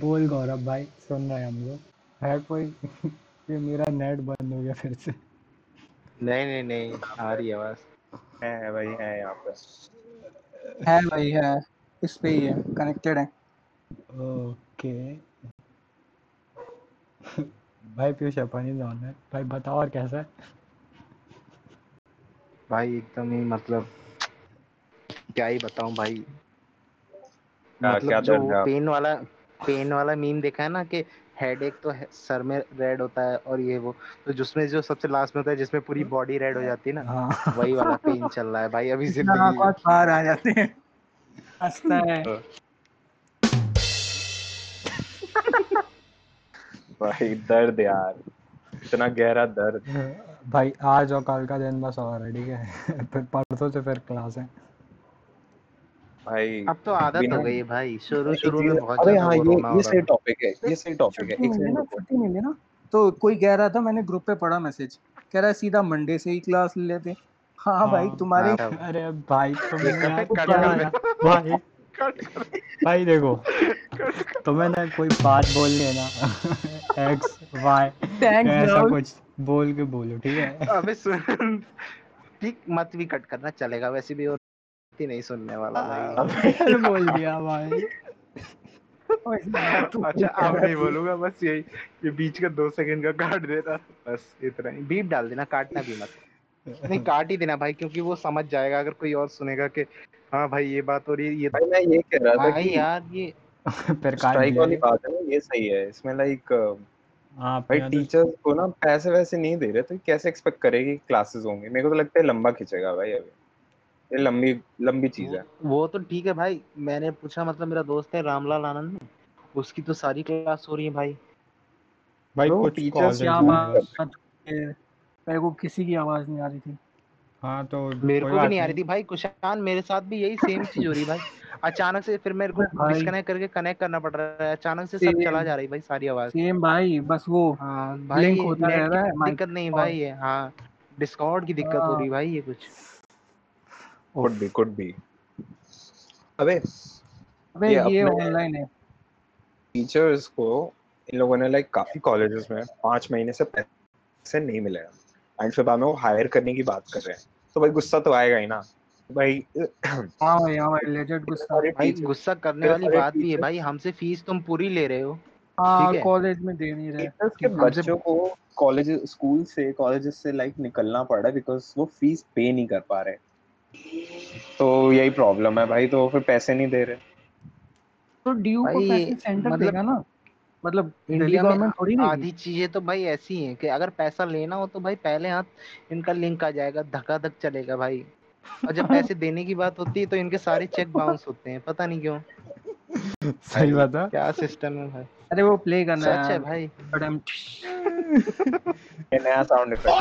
बोल गौरव भाई सुन रहे हैं हम लोग। है कोई? ये मेरा नेट बंद हो गया फिर से। नहीं नहीं नहीं आ रही आवाज़। है भाई है यहाँ पे। है भाई है। इस पे ही है कनेक्टेड है। ओके। भाई पीयूष अपन ही ऑन है। भाई बताओ और कैसा है? भाई एकदम ही मतलब क्या ही बताऊँ भाई। क्या- मतलब क्या जो है? पेन वाला पेन वाला मीम देखा है ना कि हेडेक तो है, सर में रेड होता है और ये वो। तो जिसमें जो सबसे लास्ट में होता है जिसमें पूरी बॉडी रेड हो जाती है ना हाँ। वही वाला पेन चल रहा है भाई अभी हाँ, ज़िंदगी में आँख बाहर आ जाते हैं। हंसता है। भाई दर्द यार इतना गहरा दर्द। भाई आज और कल का दिन बस और है ठीक है? फिर परसों से फिर क्लास है। भाई अब तो आदत हो गई है भाई शुरू शुरू में बहुत ज़्यादा हाँ ये ये सही टॉपिक है ये सही टॉपिक है छुट्टी एक सेकंड ना रुको छुट्टी मिली ना तो कोई कह रहा था मैंने ग्रुप पे पढ़ा मैसेज कह रहा है सीधा मंडे से ही क्लास ले लेते। हाँ भाई हाँ। तुम्हारे अरे भाई तुम भाई। भाई देखो तुम्हें ना कोई बात बोलनी है ना एक्स वाई थैंक्स ऐसा कुछ बोल के बोलो ठीक है? अबे सुन ठीक मत भी कट करना चलेगा वैसे भी और ही नहीं सुनने वाला भाई। अबे बोल दिया भाई। अच्छा अब नहीं बोलूँगा बस यही ये बीच का दो सेकंड का काट देना बस इतना ही। बीप डाल देना काटना भी मत। नहीं काट ही देना भाई क्योंकि वो समझ जाएगा अगर कोई और सुनेगा कि हाँ भाई ये बात हो रही है ये भाई मैं ये कह रहा था भाई कि यार ये स्ट्राइक वाली बात है ना ये सही है। इसमें लाइक हाँ भाई टीचर्स को ना पैसे वैसे नहीं दे रहे तो कैसे एक्सपेक्ट करेगी क्लासेस होंगे? मेरे को तो लगता है लंबा खिंचेगा भाई अभी। ये लंबी लंबी चीज़ है। वो तो ठीक है भाई मैंने पूछा मतलब मेरा दोस्त है रामलाल आनंद उसकी तो सारी क्लास हो रही है भाई। भाई तो कुछ कॉलेज क्या बात है? मेरे को किसी की आवाज़ नहीं आ रही थी। हाँ तो मेरे को भी नहीं आ रही थी भाई कुशान मेरे साथ भी यही सेम चीज़ हो रही भाई। अचानक से फिर मेरे को डिस्कनेक्ट करके कनेक्ट करना पड़ रहा है अचानक से सब चला जा रही भाई सारी आवाज़। सेम भाई बस वो हाँ भाई ये होता रह रहा है, दिक्कत नहीं भाई ये हाँ डिस्कॉर्ड की दिक्कत हो रही भाई ये कुछ। कुड बी कुड बी अबे अबे ये ये ऑनलाइन है। टीचर्स को इन लोगों ने लाइक काफ़ी कॉलेजेस में पाँच महीने से पैसे नहीं मिले एंड फिर बाद में वो हायर करने की बात कर रहे हैं। तो भाई गुस्सा तो आएगा ही ना। भाई हाँ भाई हाँ भाई लेजेंड गुस्सा। भाई गुस्सा करने वाली बात भी है भाई। हमसे फ़ीस तुम पूरी ले रहे हो। हाँ कॉलेज में दे नहीं रहे के बच्चों को कॉलेज स्कूल से कॉलेजेस से लाइक निकलना पड़ बिकॉज़ वो फ़ीस पे नहीं कर पा रहे। तो यही प्रॉब्लम है भाई तो फिर पैसे नहीं दे रहे। तो ड्यू को पैसे सेंटर मतलब- देगा ना। मतलब इंडिया में गवर्नमेंट थोड़ी नहीं आधी चीज़ें तो भाई ऐसी हैं कि अगर पैसा लेना हो तो भाई पहले हाथ इनका लिंक आ जाएगा धक्का-धक चलेगा भाई। और जब पैसे देने की बात होती है तो इनके सारे चेक बाउंस होते हैं पता नहीं क्यों। सही बात है। क्या सिस्टम है भाई। अरे वो प्ले करना सच है भाई। बट हम ये नया साउंड इफ़ेक्ट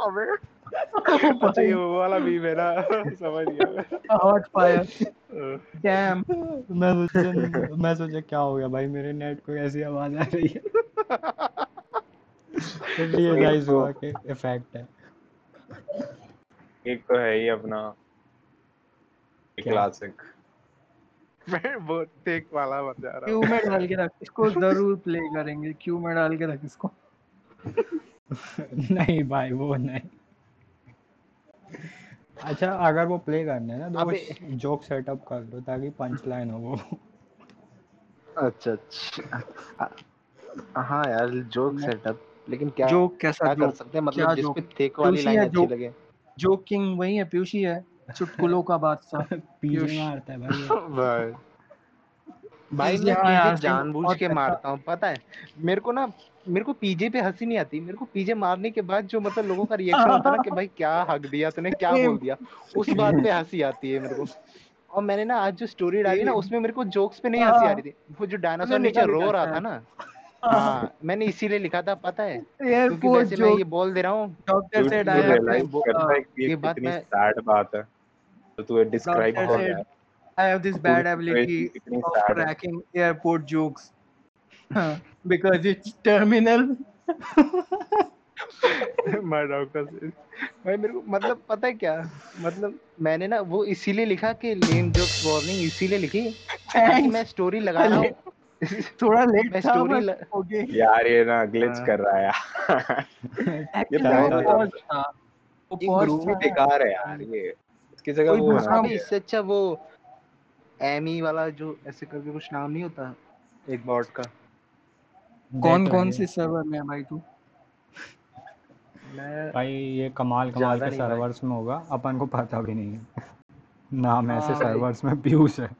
अबे। अच्छा ये वो वाला भी मेरा समझ गया मैं। हॉट फायर डैम मैं सोचा मैं सोचा क्या हो गया भाई मेरे नेट को ऐसी आवाज़ आ रही है। फिर रियलाइज़ हुआ कि इफ़ेक्ट है। एक तो है ही अपना क्लासिक मैं वो टेक वाला बन जा रहा क्यू हूँ में डाल के रख इसको ज़रूर प्ले करेंगे क्यू में डाल के रख इसको। नहीं भाई वो नहीं। अच्छा अगर वो प्ले करना है ना तो जोक सेटअप कर दो ताकि पंच लाइन हो वो। अच्छा अच्छा। हाँ यार जोक सेटअप लेकिन क्या जोक कैसा क्या कर सकते हैं? मतलब जिसपे टेक वाली लाइन है, अच्छी लगे। जोक किंग वही है पीयूषी है। चुटकुलों का बादशाह। पीयूष। मारता है भाई। भाई मैं हाँ यार, पीजे जानबूझ के अच्छा- मारता हूँ पता है? मेरे को ना मेरे को पीजे पे हँसी नहीं आती। मेरे को पीजे मारने के बाद जो मतलब लोगों का रिएक्शन होता है ना कि भाई क्या हक दिया तूने क्या बोल दिया उस बात पे हँसी आती है मेरे को। और मैंने ना आज जो स्टोरी डाली ना उसमें मेरे को जोक्स पे नहीं हँसी आ हाँ। रही थी। वो जो डायनासोर नीचे रो रहा था। ना। हाँ। मैंने इसीलिए लिखा था पता है? क्योंकि वैसे मैं ये बोल दे रहा हूँ। डॉक्टर है ये ये बात मैं- सैड बात है। तो तू डिस्क्राइब कर रहा है I have this bad ability of cracking airport jokes because it's terminal. My doctor भाई मेरे को मतलब पता है क्या मतलब मैंने ना वो इसीलिए लिखा कि लेम जोक्स वार्निंग इसीलिए लिखी ताकि मैं स्टोरी लगा रहा हूँ थोड़ा लेट मैं story ल- okay. यार ये ना ग्लिच हाँ। कर रहा है यार है? ये भी बेकार है यार ये इसकी जगह वो दिया। इससे अच्छा वो एमी वाला जो ऐसे करके कुछ नाम नहीं होता एक बॉट का? कौन कौन से सर्वर में है भाई तू? मैं भाई ये कमाल कमाल के सर्वर्स में होगा अपन को पता भी नहीं है। नाम ऐसे हाँ सर्वर्स में पीयूष है।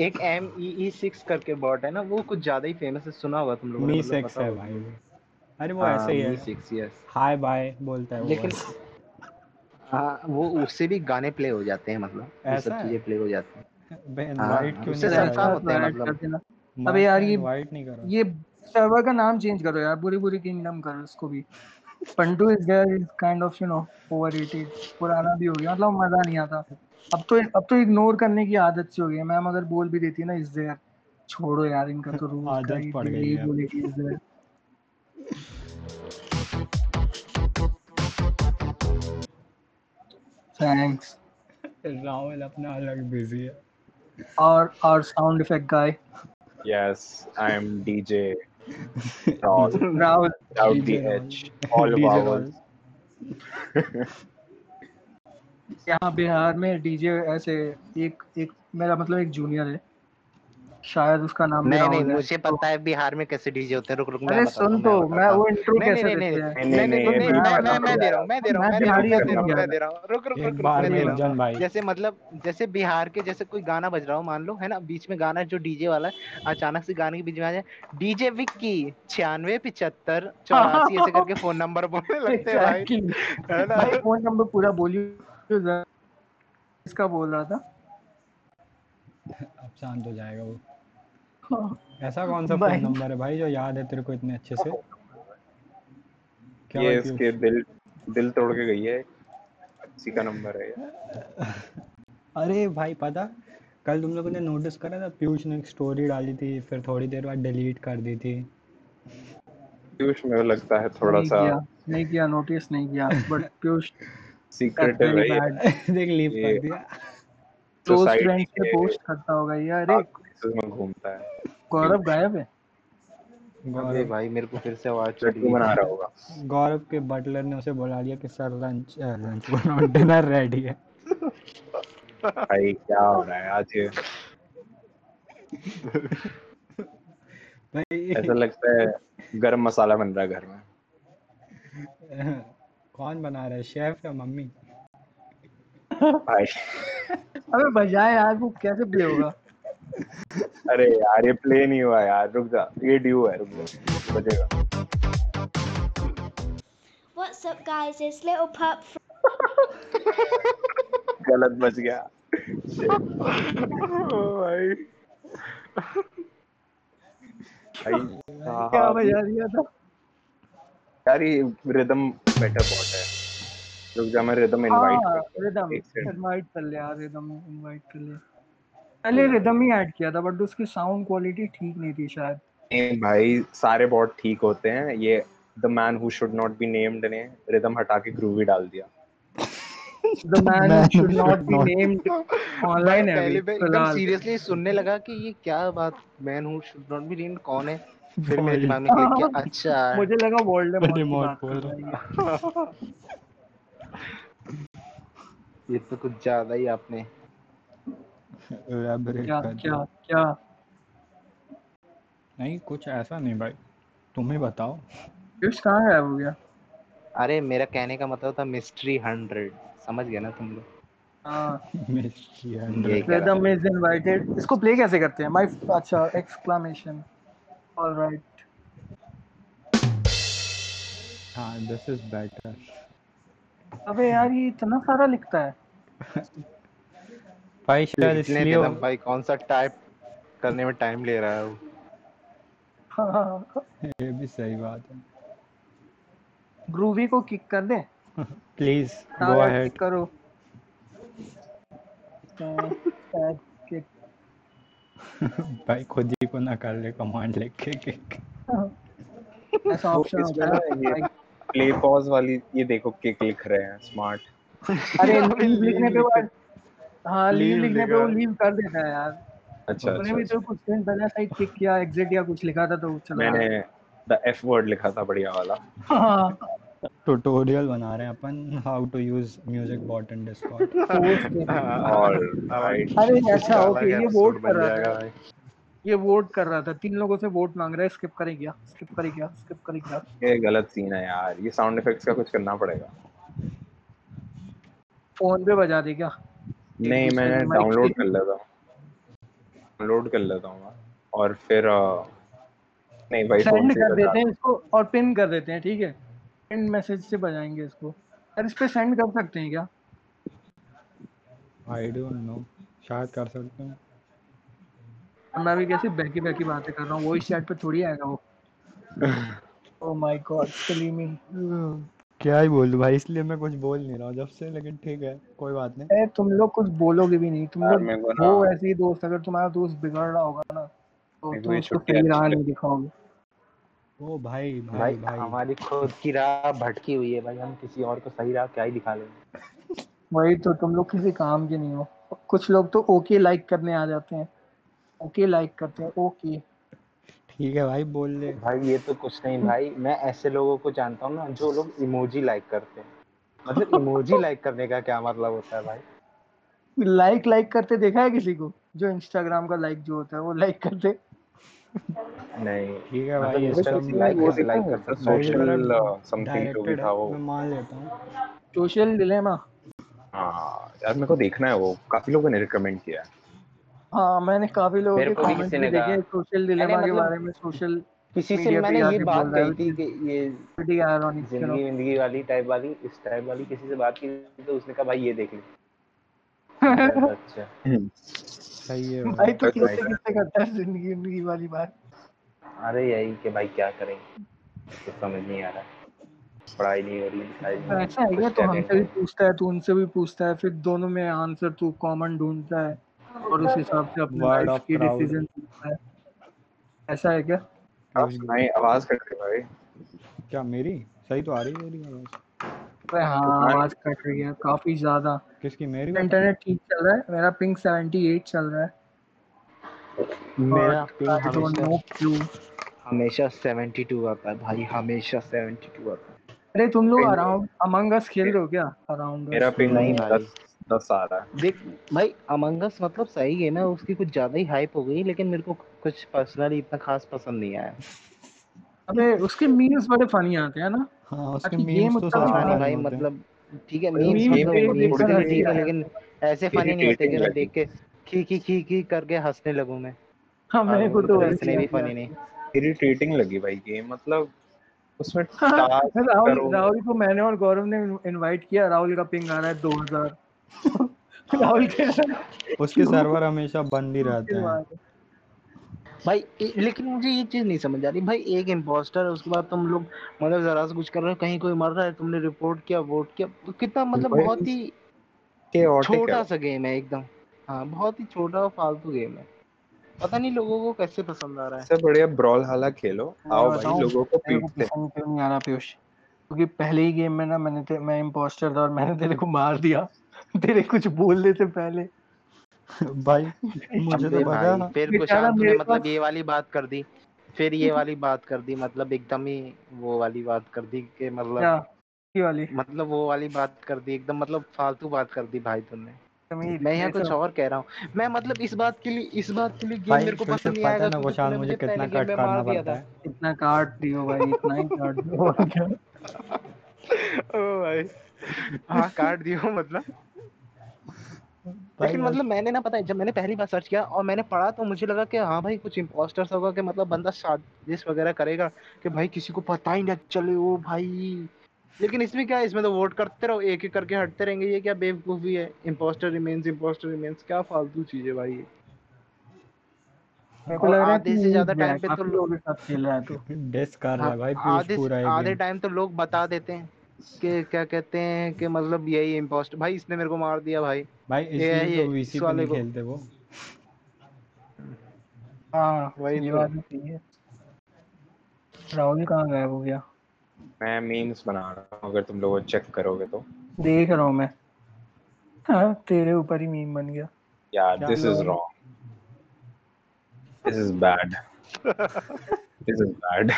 एक एम ई ई सिक्स करके बॉट है ना वो कुछ ज़्यादा ही फ़ेमस है सुना होगा तुम लोगों ने मी मतलब सेक्स है भाई। अरे वो हाँ, ऐसे ही है। Me six yes hi bye बोलता है वो लेकिन। हाँ वो उससे भी गाने प्ले हो जाते हैं मतलब। ऐसा सब चीज़ें प्ले हो जाती हैं। बे हाँ, हैं मतलब। अबे यार ये- ये सर्वर का नाम चेंज करो यार बुरी बुरी किंगडम करो भी। Pantu is there is kind of you know overrated पुराना भी हो गया मतलब मज़ा नहीं आता। अब तो अब तो इग्नोर करने की आदत सी हो गई है। मैम अगर बोल भी देती ना इज़ देयर छोड़ो यार इनका तो रूल आदत पड़ गई है। थैंक्स राहुल अपना अलग बिज़ी है। और और sound effect guy yes I am DJ Rahul Rahul D H all about यहाँ बिहार में डीजे ऐसे एक एक मेरा मतलब एक जूनियर है। शायद उसका नाम नहीं नहीं मुझे पता है बिहार में कैसे डीजे होते हैं। रुक रुक मैं अरे सुन तो मैं वो इंट्रो नहीं, कैसे नहीं, नहीं, देते हैं? नहीं, नहीं नहीं नहीं, नहीं नहीं, मैं नहीं, मैं दे रहा हूँ मैं दे रहा हूँ मैं दे रहा हूँ मैं दे रहा हूँ मैं दे रहा रुक रुक रुक मैं दे रहा हूँ। रंजन भाई। जैसे मतलब जैसे बिहार के जैसे कोई गाना बज रहा हो मान लो है ना बीच में गाना जो डीजे वाला है अचानक से गाने के बीच में आ जाए डीजे विक्की छियानवे पिछहत्तर चौरासी ऐसे करके फ़ोन नंबर बोलने लगते हैं भाई। Exactly. है ना? भाई फ़ोन नंबर पूरा बोलिए। इसका बोल रहा था? अब शांत हो जाएगा वो। ऐसा कौन सा फ़ोन नंबर है भाई जो याद है तेरे को इतने अच्छे से? क्या ये इसके दिल दिल तोड़ के गई है। इसी का नंबर है ये। अरे भाई पता कल तुम लोगों ने नोटिस करा था पीयूष ने एक स्टोरी डाली थी फिर थोड़ी देर बाद डिलीट कर दी थी। पीयूष मेरे लगता है थोड़ा नहीं सा किया नहीं किया नोटिस नहीं किया बट पीयूष सीक्रेट है भाई। देख लीव कर दिया। क्लोज फ्रेंड्स पे के पोस्ट करता होगा ये अरे में घूमता है। गौरव गायब है? अबे भाई मेरे को फिर से आवाज़ लड्डू बना रहा होगा। गौरव के बटलर ने उसे बुला लिया कि सर लंच लंच बनाओ डिनर रेडी है. भाई क्या हो रहा है आज? ये भाई ऐसा लगता है गरम मसाला बन रहा है घर में। कौन बना रहा है शेफ या मम्मी? भाई। अबे बजाए यार वो कैसे प्ले होगा? अरे यार ये प्ले नहीं हुआ यार। रुक जा। ये ड्यू है रुक जा। बजेगा। What's up, guys? It's Little Pup गलत बज गया। ओ भाई। भाई क्या बजा दिया था? यार ये रिदम बेटर बॉट है। रुक जा मैं रिदम इनवाइट हूँ रिदम इनवाइट कर ले यार रिदम इनवाइट कर ले। पहले रिदम ही ऐड किया था बट उसकी साउंड क्वालिटी ठीक नहीं थी शायद। नहीं भाई सारे बॉट ठीक होते हैं। ये the man who should not be named ने रिदम हटा के ग्रूवी डाल दिया। The man Man should not be named online है एकदम सीरियसली सुनने लगा कि ये क्या बात man who should not be named कौन है? फिर मेरे दिमाग में क्लिक किया अच्छा। मुझे लगा वोल्डेमॉर्ट बोल रहा रहा है ये तो कुछ ज़्यादा ही आपने elaborate क्या कर क्या क्या? नहीं कुछ ऐसा नहीं भाई। तुम ही बताओ। पीयूष कहाँ गायब हो गया? अरे मेरा कहने का मतलब था मिस्ट्री हंड्रेड समझ गया ना तुम लोग? हाँ। इसको प्ले कैसे करते हैं? माय अच्छा एक्सक्लेमेशन ऑलराइट हाँ दिस इज़ बेटर अबे यार ये इतना सारा लिखता है। भाई शायद इसलिए भाई कौन सा टाइप करने में टाइम ले रहा है वो? हाँ। ये भी सही बात है। ग्रूवी को किक कर दे। प्लीज़ गो अहेड किक करो। भाई खुद ही को ना कर ले कमांड लिख के किक ऐसा ऑप्शन होता है प्ले पॉज वाली ये देखो किक लिख रहे हैं स्मार्ट अरे लिखने पे बाद हाँ लीव लिखने पे वो लीव कर देता है यार। अच्छा मैंने अच्छा। भी तो कुछ दिन पहले साइड किक किया एग्जिट या कुछ लिखा था तो चला मैंने द एफ़ वर्ड लिखा था बढ़िया वाला। हाँ ट्यूटोरियल बना रहे हैं अपन how to use music bot in Discord और राइट अरे अच्छा ओके ये वोट कर रहा था। भाई। ये वोट कर रहा था। तीन लोगों से वोट मांग रहा है स्किप करे क्या? स्किप करे क्या? स्किप करे क्या? ये गलत सीन है यार। ये साउंड इफेक्ट्स का कुछ करना पड़ेगा। फ़ोन पे बजा दे क्या? नहीं मैंने डाउनलोड कर लेता हूँ। डाउनलोड कर लेता हूँ और फिर नहीं भाई सेंड कर देते हैं इसको और पिन कर देते हैं ठीक है? पिन मैसेज से बजाएँगे इसको। यार इस पे सेंड कर सकते हैं क्या? आई डोंट नो शायद कर सकते हैं। मैं भी कैसे बैकी बैकी बातें कर रहा हूँ वॉइस चैट पे थोड़ी आएगा वो। ओह माय गॉड सलीमी क्या ही बोलूँ भाई इसलिए मैं कुछ बोल नहीं रहा हूँ। जब से लेकिन ठीक है कोई बात नहीं। ए, तुम लोग कुछ बोलोगे भी नहीं। तुम लोग हो ऐसे ही दोस्त अगर तुम्हारा दोस्त बिगड़ रहा होगा ना तो तुम उसको सही राह नहीं दिखाओगे। ओ भाई भाई भाई भाई। हमारी खुद की राह भटकी हुई है भाई। हम किसी और को सही राह क्या ही दिखा लेंगे। वही तो तुम लोग किसी काम के नहीं हो। कुछ लोग तो ओके लाइक करने आ जाते हैं। ओके लाइक करते हैं ओके। ठीक है भाई बोल ले भाई ये तो कुछ नहीं भाई मैं ऐसे लोगों को जानता हूँ ना जो लोग इमोजी लाइक करते हैं। मतलब इमोजी लाइक करने का क्या मतलब होता है भाई? लाइक लाइक करते देखा है किसी को? जो इंस्टाग्राम का लाइक जो होता है वो लाइक करते। नहीं ठीक है मतलब भाई ये इंस्टा लाइक कैसे लाइक कर देखा सकता है। सोशल समथिंग जो भी था वो। मैं मान लेता हूँ। सोशल डिलेमा हाँ यार मेरे को देखना है वो काफ़ी लोगों ने रिकमेंड किया है। हाँ मैंने काफ़ी लोगों के कमेंट्स भी देखे सोशल डिलेमा के मतलब बारे में सोशल किसी से मैंने ये बात कही थी कि ये ज़िंदगी ज़िंदगी वाली टाइप वाली इस टाइप वाली किसी से बात की तो उसने कहा भाई ये देख ले। अच्छा। सही है भाई। तो किससे किससे करता है ज़िंदगी ज़िंदगी वाली बात? अरे यही कि भाई क्या करें? कुछ समझ नहीं आ रहा। पढ़ाई नहीं हो रही ऐसा है क्या? तो हमसे भी पूछता है तू उनसे भी पूछता है फिर दोनों में आंसर तू कॉमन ढूंढता है। और उस हिसाब से अपने लाइफ की डिसीज़न है। ऐसा है क्या? आप सुनाई आवाज़ कट रही भाई। क्या मेरी? सही तो आ रही है मेरी आवाज़। अरे हाँ आवाज़ कट रही है काफ़ी ज़्यादा। किसकी मेरी? इंटरनेट ठीक चल रहा है मेरा पिंग 78 चल रहा है। मेरा पिंग हमेशा हमेशा 72 आता है भाई हमेशा 72 आता है। अरे तुम लोग अराउंड अमंग अस खेल रहे हो क्या? अराउंड मेरा पिंग नहीं भाई। दस आ रहा है देख भाई अमंगस मतलब सही है उसकी कुछ ज़्यादा ही हाइप हो गई लेकिन मेरे को कुछ पर्सनली इतना खास पसंद नहीं आया। अबे उसके मीम्स बड़े फनी आते हैं ना। हाँ उसके मीम्स तो नहीं funny भाई मतलब ठीक है मीम्स मतलब तो ठीक है लेकिन ऐसे फनी नहीं होते कि मैं देख के खी खी खी खी करके हंसने लगूं मैं। हाँ मेरे को तो मतलब वैसे भी फनी नहीं। इरिटेटिंग लगी भाई गेम मतलब उसमें हाँ, राहुल राहुल को मैंने और गौरव ने इनवाइट किया राहुल का पिंग आ रहा है 2000 राहुल के उसके सर्वर हमेशा बंद ही रहते हैं। भाई लेकिन मुझे ये चीज़ नहीं समझ आ रही। भाई एक इम्पोस्टर उसके बाद तुम लोग मतलब जरा सा कुछ कर रहे हो कहीं कोई मर रहा है तुमने रिपोर्ट किया वोट किया तो कितना मतलब बहुत ही छोटा सा गेम है एकदम। हाँ बहुत ही छोटा और फालतू गेम है। पता नहीं लोगों को कैसे पसंद आ रहा है। इससे बढ़िया ब्रॉल हाला खेलो। आओ भाई लोगों को पीटते। पसंद क्यों नहीं आ रहा पीयूष? क्योंकि पहले ही गेम में ना मैंने मैं इम्पोस्टर था और मैंने तेरे को मार दिया। तेरे कुछ बोलने से पहले। भाई मुझे तो भाई फिर कुशांत ने मतलब ये वाली बात कर दी। फिर ये वाली बात कर दी मतलब एकदम ही वो वाली बात कर दी कि मतलब ये वाली। मतलब वो वाली बात कर दी एकदम मतलब फालतू बात कर दी भाई तुमने मैं यहाँ कुछ और कह रहा हूँ। मैं मतलब इस बात के लिए इस बात के लिए गेम मेरे को पसंद नहीं आएगा है ना क्योंकि मुझे मुझे कितना कट में करना पड़ता है। इतना काट दियो भाई इतना ही काट दियो। ओ भाई। हाँ काट दियो मतलब। लेकिन मतलब मैंने ना पता है जब मैंने पहली बार सर्च किया और मैंने पढ़ा तो मुझे लगा कि हाँ भाई कुछ इम्पोस्टर्स होगा कि मतलब बंदा साजिश वगैरह करेगा कि भाई किसी को पता ही ना चले ओ भाई। लेकिन इसमें क्या है इसमें तो वोट करते रहो एक एक करके हटते रहेंगे ये क्या बेवकूफ़ी है? इम्पोस्टर रिमेन्स इम्पोस्टर रिमेन्स क्या फालतू चीज़ है भाई ये। है आधे से ज़्यादा टाइम पे तो लोगों तो डिस कर रहा है आधे है टाइम तो लोग बता देते हैं। कि क्या कहते हैं कि मतलब यही इम्पोस्टर भाई इसने मेरे को मार दिया भाई। भाई ये इसलिए ये तो वीसी इस पे नहीं खेलते वो। हाँ वही ये तो। बात सही है राहुल कहाँ गायब हो गया? मैं मीम्स बना रहा हूँ अगर तुम लोग चेक करोगे तो। देख रहा हूँ मैं। हाँ तेरे ऊपर ही मीम बन गया। यार this is wrong this is bad this is bad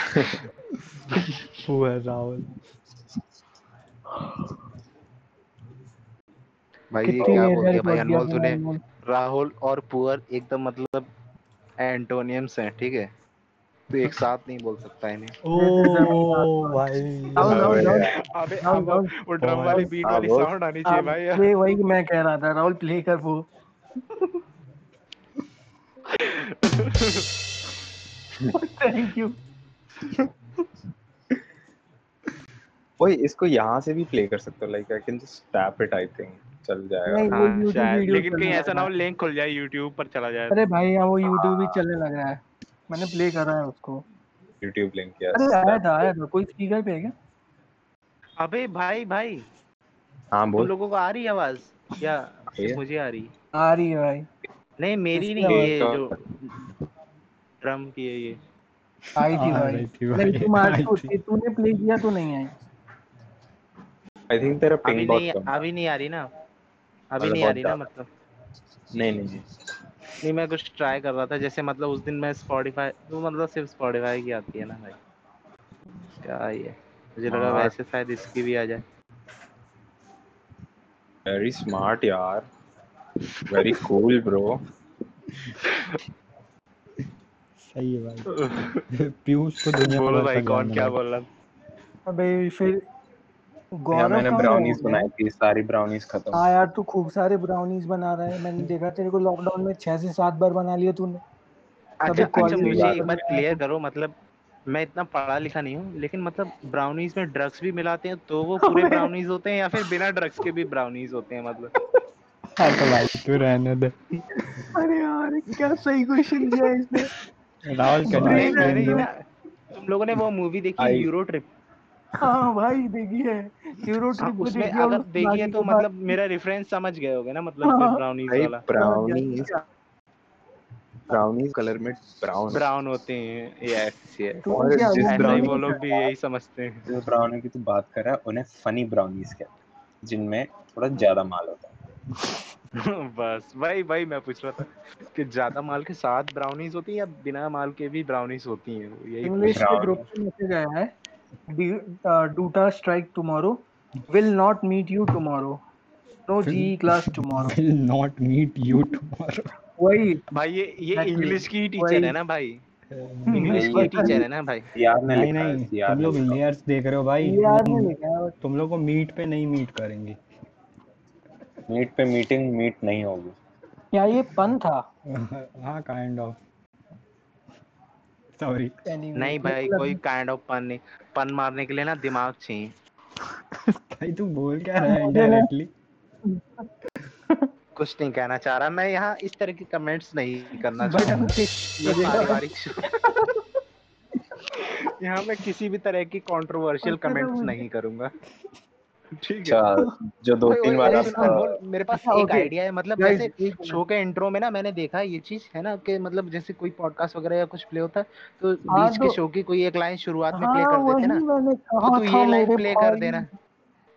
वो है राहुल। भाई ये क्या बोल दिया भाई? अनमोल तूने राहुल और पुअर एकदम मतलब एंटोनियम्स हैं ठीक है? तू एक साथ नहीं बोल सकता इन्हें। ओ भाई राहुल राहुल राहुल अबे अब वो ड्रम वाली बीट वाली साउंड आनी चाहिए भाई ये वही मैं कह रहा था राहुल प्ले कर वो। थैंक यू वही इसको यहाँ से भी प्ले कर सकते हो like I can just tap it I think चल जाएगा। हाँ शायद लेकिन कहीं ऐसा ना हो लिंक खुल जाए यूट्यूब पर चला जाए। अरे भाई यहाँ वो YouTube भी चलने लग रहा है। मैंने प्ले करा है उसको। यूट्यूब लिंक किया अरे आया था आया था। कोई स्पीकर पे है क्या? अबे भाई भाई। हाँ बोल। लोगों को आ रही आवाज़? या मुझे आ रही। आ रही है भाई। नहीं मेरी नहीं आवाज़? ये तो- जो ड्रम की। है ये। आई थी भाई। रही थी नहीं तुम आज तू तूने प्ले किया तो नहीं आई। आई थिंक तेरा पिंग बहुत कम। अभी नहीं आ रही ना। अभी नहीं आ रही ना मतलब। नहीं नहीं नहीं। नहीं मैं कुछ ट्राई कर रहा था जैसे मतलब उस दिन मैं स्पॉटिफाई तो मतलब सिर्फ़ स्पॉटिफाई की आती है ना भाई। क्या ये मुझे लगा हाँ। वैसे शायद इसकी भी आ जाए। वेरी स्मार्ट यार। वेरी कूल ब्रो सही है भाई। पीयूष को दुनिया बोलो भाई कौन क्या बोल रहा अबे फिर गौरव मैंने ब्राउनीज बनाई थी सारी ब्राउनीज खत्म। हाँ यार तू खूब सारे ब्राउनीज बना रहा है। मैंने देखा तेरे को लॉकडाउन में छह से सात बार बना लिया तूने। अच्छा अच्छा मुझे एक बात क्लियर करो मतलब मैं इतना पढ़ा लिखा नहीं हूँ लेकिन मतलब ब्राउनीज में ड्रग्स भी मिलाते हैं तो वो पूरे ब्राउनीज होते हैं या फिर बिना ड्रग्स के भी ब्राउनीज होते हैं मतलब? हाँ तो भाई तू रहने दे। अरे यार क्या सही क्वेश्चन किया इसने। राहुल तुम लोगों ने वो मूवी देखी यूरो ट्रिप हाँ भाई देखिए यूरो हाँ, ट्रिप में उसमें देखिए अगर देखिए नानी तो मतलब मेरा रेफरेंस समझ गए होगे ना मतलब हाँ। ब्राउनीज वाला। ब्राउनीज ब्राउनीज कलर में ब्राउन ब्राउन होते हैं यस यस और जिस ही ब्राउनी वो लोग भी यही समझते हैं। जिस ब्राउनी की तू बात कर रहा है उन्हें फनी ब्राउनीज कहते हैं जिनमें थोड़ा ज़्यादा माल होता है। बस भाई भाई मैं पूछ रहा था कि ज़्यादा माल के साथ ब्राउनीज होती है या बिना माल के भी ब्राउनीज होती हैं? यही इंग्लिश के ग्रुप में मैसेज आया है DUTA strike tomorrow will not meet you tomorrow no G class tomorrow will not meet you tomorrow वही भाई ये ये. इंग्लिश की टीचर वही। है ना भाई? इंग्लिश नहीं, की टीचर है ना भाई? यार ने नहीं नहीं यार तुम लोग। लेयर्स देख रहे हो भाई यार ने लिखा तुम लोग को मीट पे नहीं मीट करेंगे। मीट पे मीटिंग मीट नहीं होगी। क्या ये पन था। हाँ काइंड ऑफ़ सॉरी नहीं भाई कोई काइंड ऑफ़ पन नहीं। पन मारने के लिए ना दिमाग चाहिए। भाई तू बोल क्या रहा है डायरेक्टली कुछ नहीं कहना चाह रहा। मैं यहाँ इस तरह की कमेंट्स नहीं करना चाहूँगा यहाँ मैं किसी भी तरह की कंट्रोवर्शियल कमेंट्स नहीं करूँगा। ठीक है। अच्छा जो दो तीन बार मेरे पास अच्छा, एक आइडिया है मतलब जैसे शो के इंट्रो में ना मैंने देखा ये चीज़ है ना कि मतलब जैसे कोई पॉडकास्ट वगैरह या कुछ प्ले होता है तो हाँ, बीच के तो- शो की कोई एक लाइन शुरुआत में प्ले हाँ कर देते ना तो तू ये लाइन प्ले कर देना।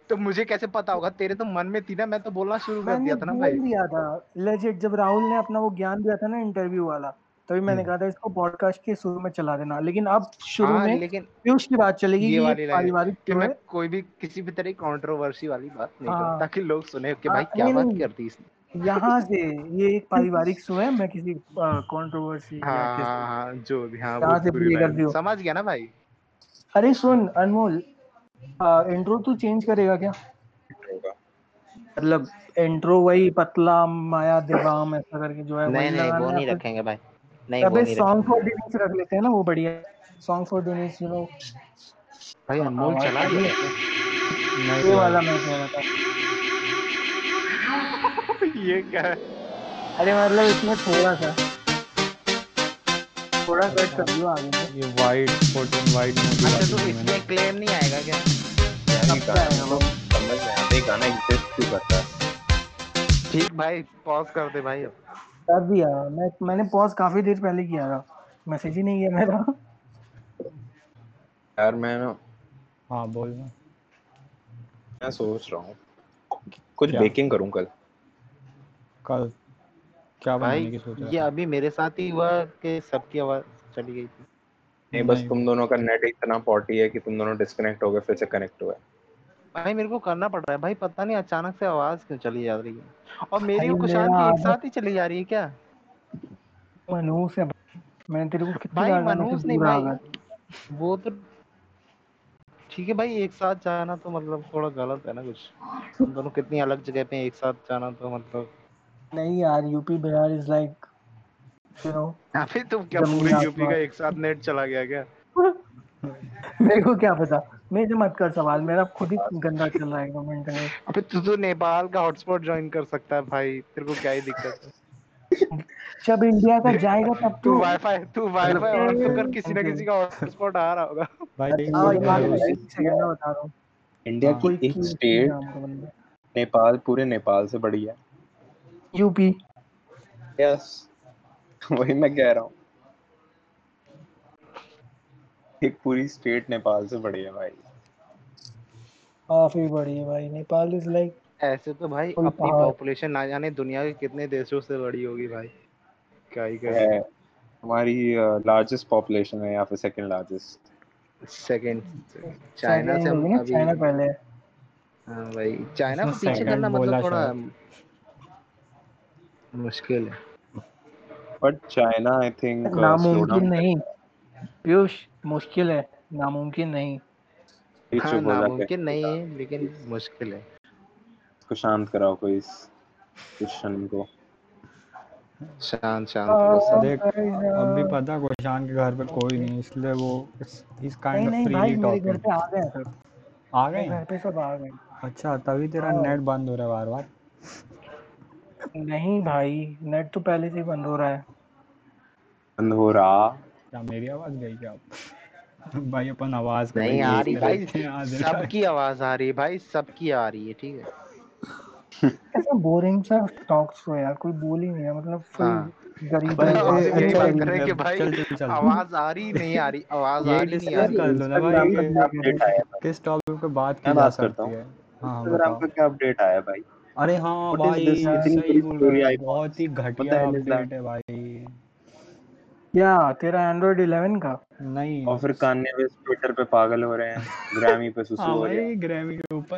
तो मुझे कैसे पता होगा? तेरे तो मन में थी ना मैं तो बोलना शुरू कर दिया था ना भाई। दिया था। लेजिट जब राहुल ने अपना वो ज्ञान दिया था ना इंटरव्यू वाला तभी मैंने कहा था इसको पॉडकास्ट के शुरू में चला देना। लेकिन अब शुरू हाँ में लेकिन पीयूष की बात चलेगी ये वाली पारिवारिक कि मैं कोई भी किसी भी तरह कंट्रोवर्सी वाली बात नहीं हाँ। करूँ ताकि लोग सुने कि हाँ, भाई क्या बात नहीं। कर दी इसने। यहाँ से ये एक पारिवारिक शो है मैं किसी कंट्रोवर्सी हाँ हाँ हाँ जो भी हाँ वो से कर दियो। समझ गया ना भाई? अरे सुन अनमोल इंट्रो तू चेंज करेगा क्या? मतलब इंट्रो वही पतला माया देवाम ऐसा करके जो है नहीं नहीं वो नहीं रखेंगे भाई। नहीं वो अबे सॉन्ग फॉर डिनीस रख लेते हैं ना वो बढ़िया। सॉन्ग फॉर डिनीस यू नो भाई अनमोल चला गया नहीं ये वाला मैं कह रहा था। ये क्या है? अरे मतलब इसमें थोड़ा सा। थोड़ा कट कर दियो आगे ये एंड वाइट मूवी अच्छा तो इसमें क्लेम नहीं आएगा क्या? समझ नहीं आता ये गाना एग्जिस्ट क्यों करता है? ठीक भाई पॉज कर दे भाई अब। कर दिया। मैं मैंने पॉज काफ़ी देर पहले किया था। मैसेज ही नहीं किया मेरा। यार मैं ना हाँ बोल ना। मैं सोच रहा हूँ कुछ क्या? बेकिंग करूँ कल। कल क्या भाई बनाने की सोच रहा ये अभी मेरे साथ ही हुआ कि सबकी आवाज़ चली गई थी। नहीं बस तुम दोनों का नेट इतना पॉटी है कि तुम दोनों डिस्कनेक्ट हो गए फिर से कनेक्ट हुए। भाई मेरे को करना पड़ रहा है। भाई पता नहीं अचानक से आवाज़ क्यों चली जा रही है। और मेरी और कुशाल की एक साथ ही चली जा रही है क्या? मनूस है मैंने तेरे को कितनी भाई से नहीं भाई। वो तो ठीक है भाई एक साथ जाना तो मतलब थोड़ा गलत है ना कुछ। हम दोनों कितनी अलग जगह पे एक साथ जाना तो मतलब। नहीं यार UP Bihar is like you know अभी तुम क्या पूरे यूपी का एक साथ नेट चला गया क्या? मेरे को क्या पता। मेरे मत कर सवाल मेरा खुद ही गंदा चल रहा है एकदम इंटरनेट अबे तू तो नेपाल का हॉटस्पॉट ज्वाइन कर सकता है भाई तेरे को क्या ही दिक्कत है। जब इंडिया का जाएगा तब तू तो वाईफाई तू वाईफाई ऑन तो कर किसी ना किसी का हॉटस्पॉट आ रहा होगा। भाई एक हाँ मैं मैं एक सेकंड में बता रहा हूँ। इंडिया हाँ। की एक स्टेट नेपाल पूरे नेपाल से बड़ी है। यूपी। यस वही मैं कह रहा हूँ। एक पूरी स्टेट नेपाल से बड़ी है भाई। काफ़ी बड़ी है भाई नेपाल इज़ लाइक ऐसे तो भाई अपनी पॉपुलेशन ना जाने दुनिया के कितने देशों से बड़ी होगी भाई। क्या ही करें। हमारी लार्जेस्ट पॉपुलेशन है यहाँ पे सेकंड लार्जेस्ट सेकंड चाइना से हम अभी चाइना पहले। है हाँ भाई चाइना को पीछे करना मतलब थोड़ा मुश्किल है। बट चाइना आई थिंक नामुमकिन नहीं। पीयूष मुश्किल है नामुमकिन नहीं। हाँ नामुमकिन नहीं है लेकिन मुश्किल है। इसको शांत कराओ कोई इस क्वेश्चन को। शांत शांत देख अब भी पता कुशान के घर पे कोई नहीं इसलिए वो इस काइंड ऑफ़ नहीं भाई फ्रीली टॉकिंग पे आ गए। आ गए? घर पे सब आ गए। अच्छा तभी तेरा। नेट बंद हो रहा है बार बार नहीं भाई नेट तो पहले से बंद हो रहा है। बंद हो रहा? क्या मेरी आवाज़ गई क्या? भाई अपन आवाज़ नहीं आ रही भाई हैं। सबकी आवाज़ आ रही है भाई सबकी आ रही है ठीक है। ऐसा बोरिंग सा टॉक शो है यार कोई बोल ही नहीं है मतलब फुल हाँ। गरीब ए- यही अच्छा, बात कर रहे हैं कि भाई आवाज़ आ रही नहीं आ रही आवाज़ आ रही नहीं आ डिस्कस कर रही लो ना भाई किस टॉपिक पे बात की जा सकती है। हाँ? हाँ इंस्टाग्राम पे क्या अपडेट आया भाई? अरे हाँ भाई इतनी सही बोल रहा आई बहुत ही घटिया? अपडेट है भाई। क्या तेरा एंड्रॉइड 11 का। नहीं और फिर कान्ये वेस्ट ट्विटर पे पागल हो रहे हैं ग्रामी पे सुसु हाँ हो रहे हैं। ग्रैमी के ऊपर।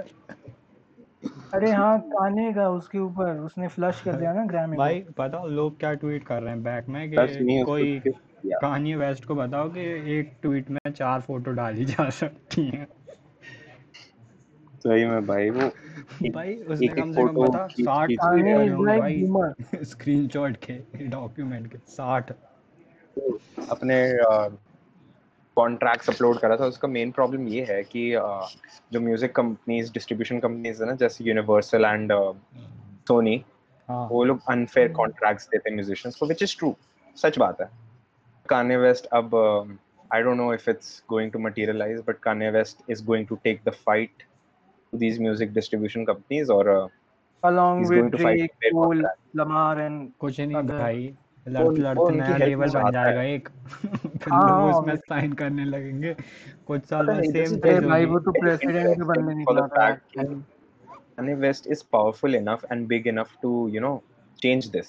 अरे हाँ काने का उसके ऊपर उसने फ्लश कर दिया ना ग्रैमी भाई बताओ लोग क्या ट्वीट कर रहे हैं बैक में कि कोई कहानी वेस्ट को बताओ कि एक ट्वीट में चार फ़ोटो डाली जा सकती हैं। सही में भाई वो भाई उसने कम से कम भाई बूमर स्क्रीनशॉट के डॉक्यूमेंट के अपने कॉन्ट्रैक्ट्स अपलोड करा था। उसका मेन प्रॉब्लम ये है कि जो म्यूज़िक कंपनीज़ डिस्ट्रीब्यूशन कंपनीज़ है ना जैसे यूनिवर्सल एंड सोनी वो लोग अनफेयर कॉन्ट्रैक्ट्स देते हैं म्यूजिशियंस को विच इज़ ट्रू सच बात है। कान्ये वेस्ट अब I don't know if it's going to materialise but Kanye West is going to take the fight to these music distribution companies or uh, along he's with going to fight Drake, Cole. Lamar and कुछ नहीं भाई। लड़ते लड़ते नया level बन जाएगा एक। फिर हाँ लोग हाँ। उसमें साइन करने लगेंगे। कुछ साल दिस सेम चीज़ भाई वो तो प्रेसिडेंट के बनने निकला था यार fact that Kanye West is powerful enough and big enough to you know change this.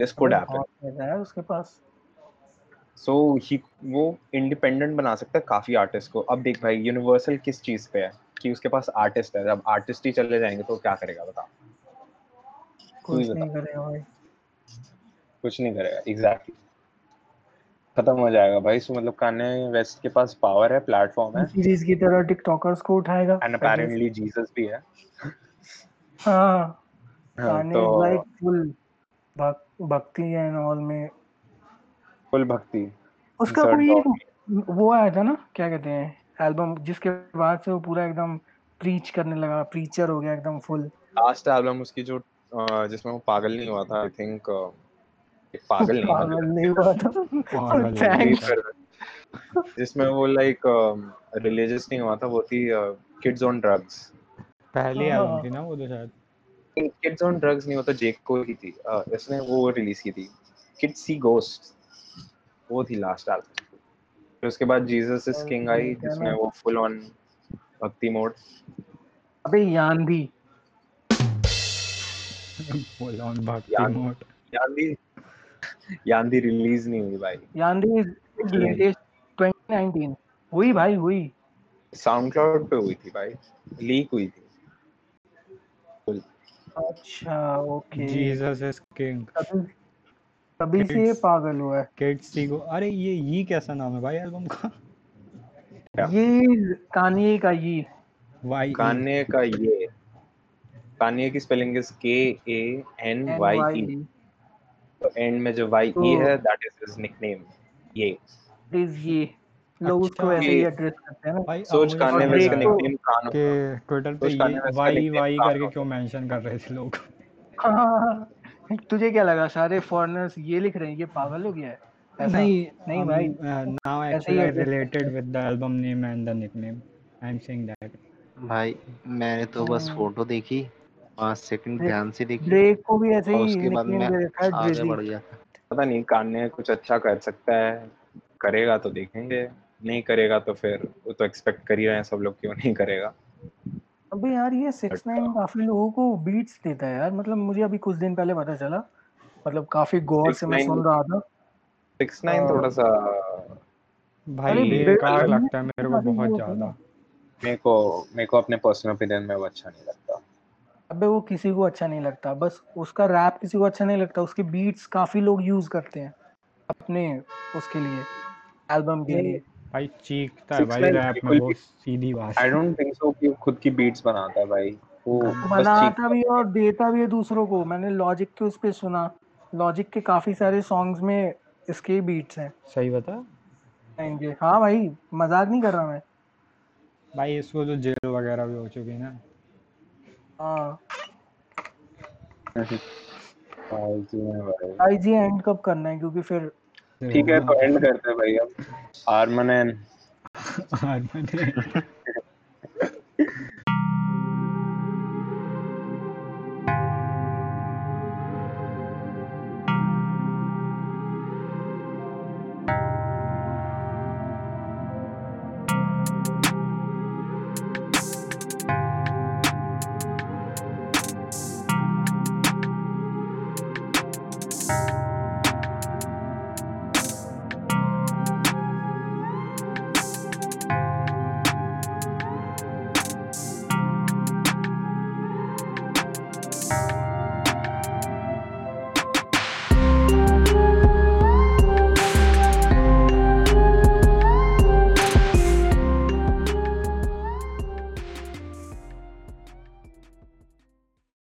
This could happen. है उसके पास। So he वो इंडिपेंडेंट बना सकता है काफ़ी आर्टिस्ट को। अब देख भाई यूनिवर्सल किस चीज़ पे है? कि उसके पास आर्टिस्ट है। अब आर्टिस्ट ही चले जाएँगे तो क्या करेगा बता। कुछ नहीं करेगा भाई। कुछ नहीं करेगा एग्जैक्टली खत्म हो जाएगा भाई सो मतलब कान्ये वेस्ट के पास पावर है प्लेटफॉर्म है। सीरीज़ की तरह टिकटॉकर्स को उठाएगा। एंड अपेरेंटली जीसस भी है। हाँ। हाँ, तो लाइक फुल भक्ति एंड ऑल में। फुल भक्ति। उसका कोई वो आया था ना क्या कहते हैं एल्बम जिसके बाद से वो पूरा एकदम प्रीच करने लगा प्रीचर हो गया एकदम फुल लास्ट एल्बम उसकी जो जिसमें वो पागल नहीं हुआ था आई थिंक पागल नहीं पागल नहीं हुआ था हो जिसमें वो लाइक रिलीजियस नहीं हुआ था वो थी किड्स ऑन ड्रग्स पहली हाँ। एल्बम थी ना वो तो शायद। किड्स ऑन ड्रग्स नहीं होता जेक को ही थी। इसने वो रिलीज़ की थी। किड्स सी गोस्ट वो थी लास्ट एल्बम फिर उसके बाद जीसस इज़ किंग आई जिसमें वो फुल ऑन भक्ति मोड अबे यान भी। फुल ऑन भक्ति मोड यादी यादी रिलीज़ नहीं हुई भाई। यान भी लेटेस्ट 2019 हुई भाई हुई। साउंड क्लाउड पे हुई थी भाई। लीक हुई थी। अच्छा ओके जीसस इज़ किंग तभी से ये पागल हुआ है। किड्स सी गो अरे ये ये कैसा नाम है भाई एल्बम का? ये कानिए का ये। वाई कान्ये का ये। कान्ये की स्पेलिंग इज़ के ए एन वाई ई तो एंड में जो वाई ई तो- है दैट इज़ हिज निकनेम ये इज़ ये लोग उसको अच्छा। ऐसे ही एड्रेस करते हैं ना। भाई सोच मुझे कान्ये और समझ वेस्ट का Drake को- निकनेम कान के ट्विटर पे ये वाई वाई करके क्यों मेंशन कर रहे थे लोग? हाँ, तुझे क्या लगा सारे फॉरेनर्स ये लिख रहे हैं ये पागल हो गया है? ऐसा? नहीं नहीं भाई। Now actually address related with the album name and the nickname I am saying that भाई मैंने तो बस हाँ। फ़ोटो देखी। पाँच सेकंड ध्यान से देखी ड्रेक को भी ऐसे ही उसके बाद मैं आगे बढ़ गया। पता नहीं कान्य कुछ अच्छा कर सकता है करेगा तो देखेंगे नहीं करेगा तो फिर वो तो एक्सपेक्ट कर ही रहे हैं सब लोग क्यों नहीं करेगा। अबे यार ये सिक्स नाइन काफ़ी लोगों को बीट्स देता है यार। मतलब मुझे अभी कुछ दिन पहले पता चला मतलब काफ़ी गौर से मैं सुन रहा था। सिक्स नाइन हाँ। थोड़ा सा भाई बेकार लगता है मेरे को बहुत ज़्यादा। मेरे को मेरे को अपने पर्सनल ओपिनियन में वो अच्छा नहीं लगता। अबे वो किसी को अच्छा नहीं लगता। बस उसका रैप किसी को अच्छा नहीं लगता उसके बीट्स काफ़ी लोग यूज़ करते हैं अपने उसके लिए एल्बम के लिए। भाई चीखता है भाई रैप में वो सीधी बात। आई डोंट थिंक सो कि वो खुद की बीट्स बनाता है भाई। वो बनाता भी और देता भी है दूसरों को। मैंने लॉजिक के उस पे सुना। लॉजिक के काफ़ी सारे सॉन्ग्स में इसके बीट्स हैं। सही बता। इनके हाँ भाई मज़ाक नहीं कर रहा मैं। भाई इसको तो जेल वगैरह भी हो चुकी है ना। हाँ। फालतू भाई आई एंड कब करना है? क्योंकि फिर ठीक है तो एंड करते हैं भाई अब। आर्मन एंड आर्मन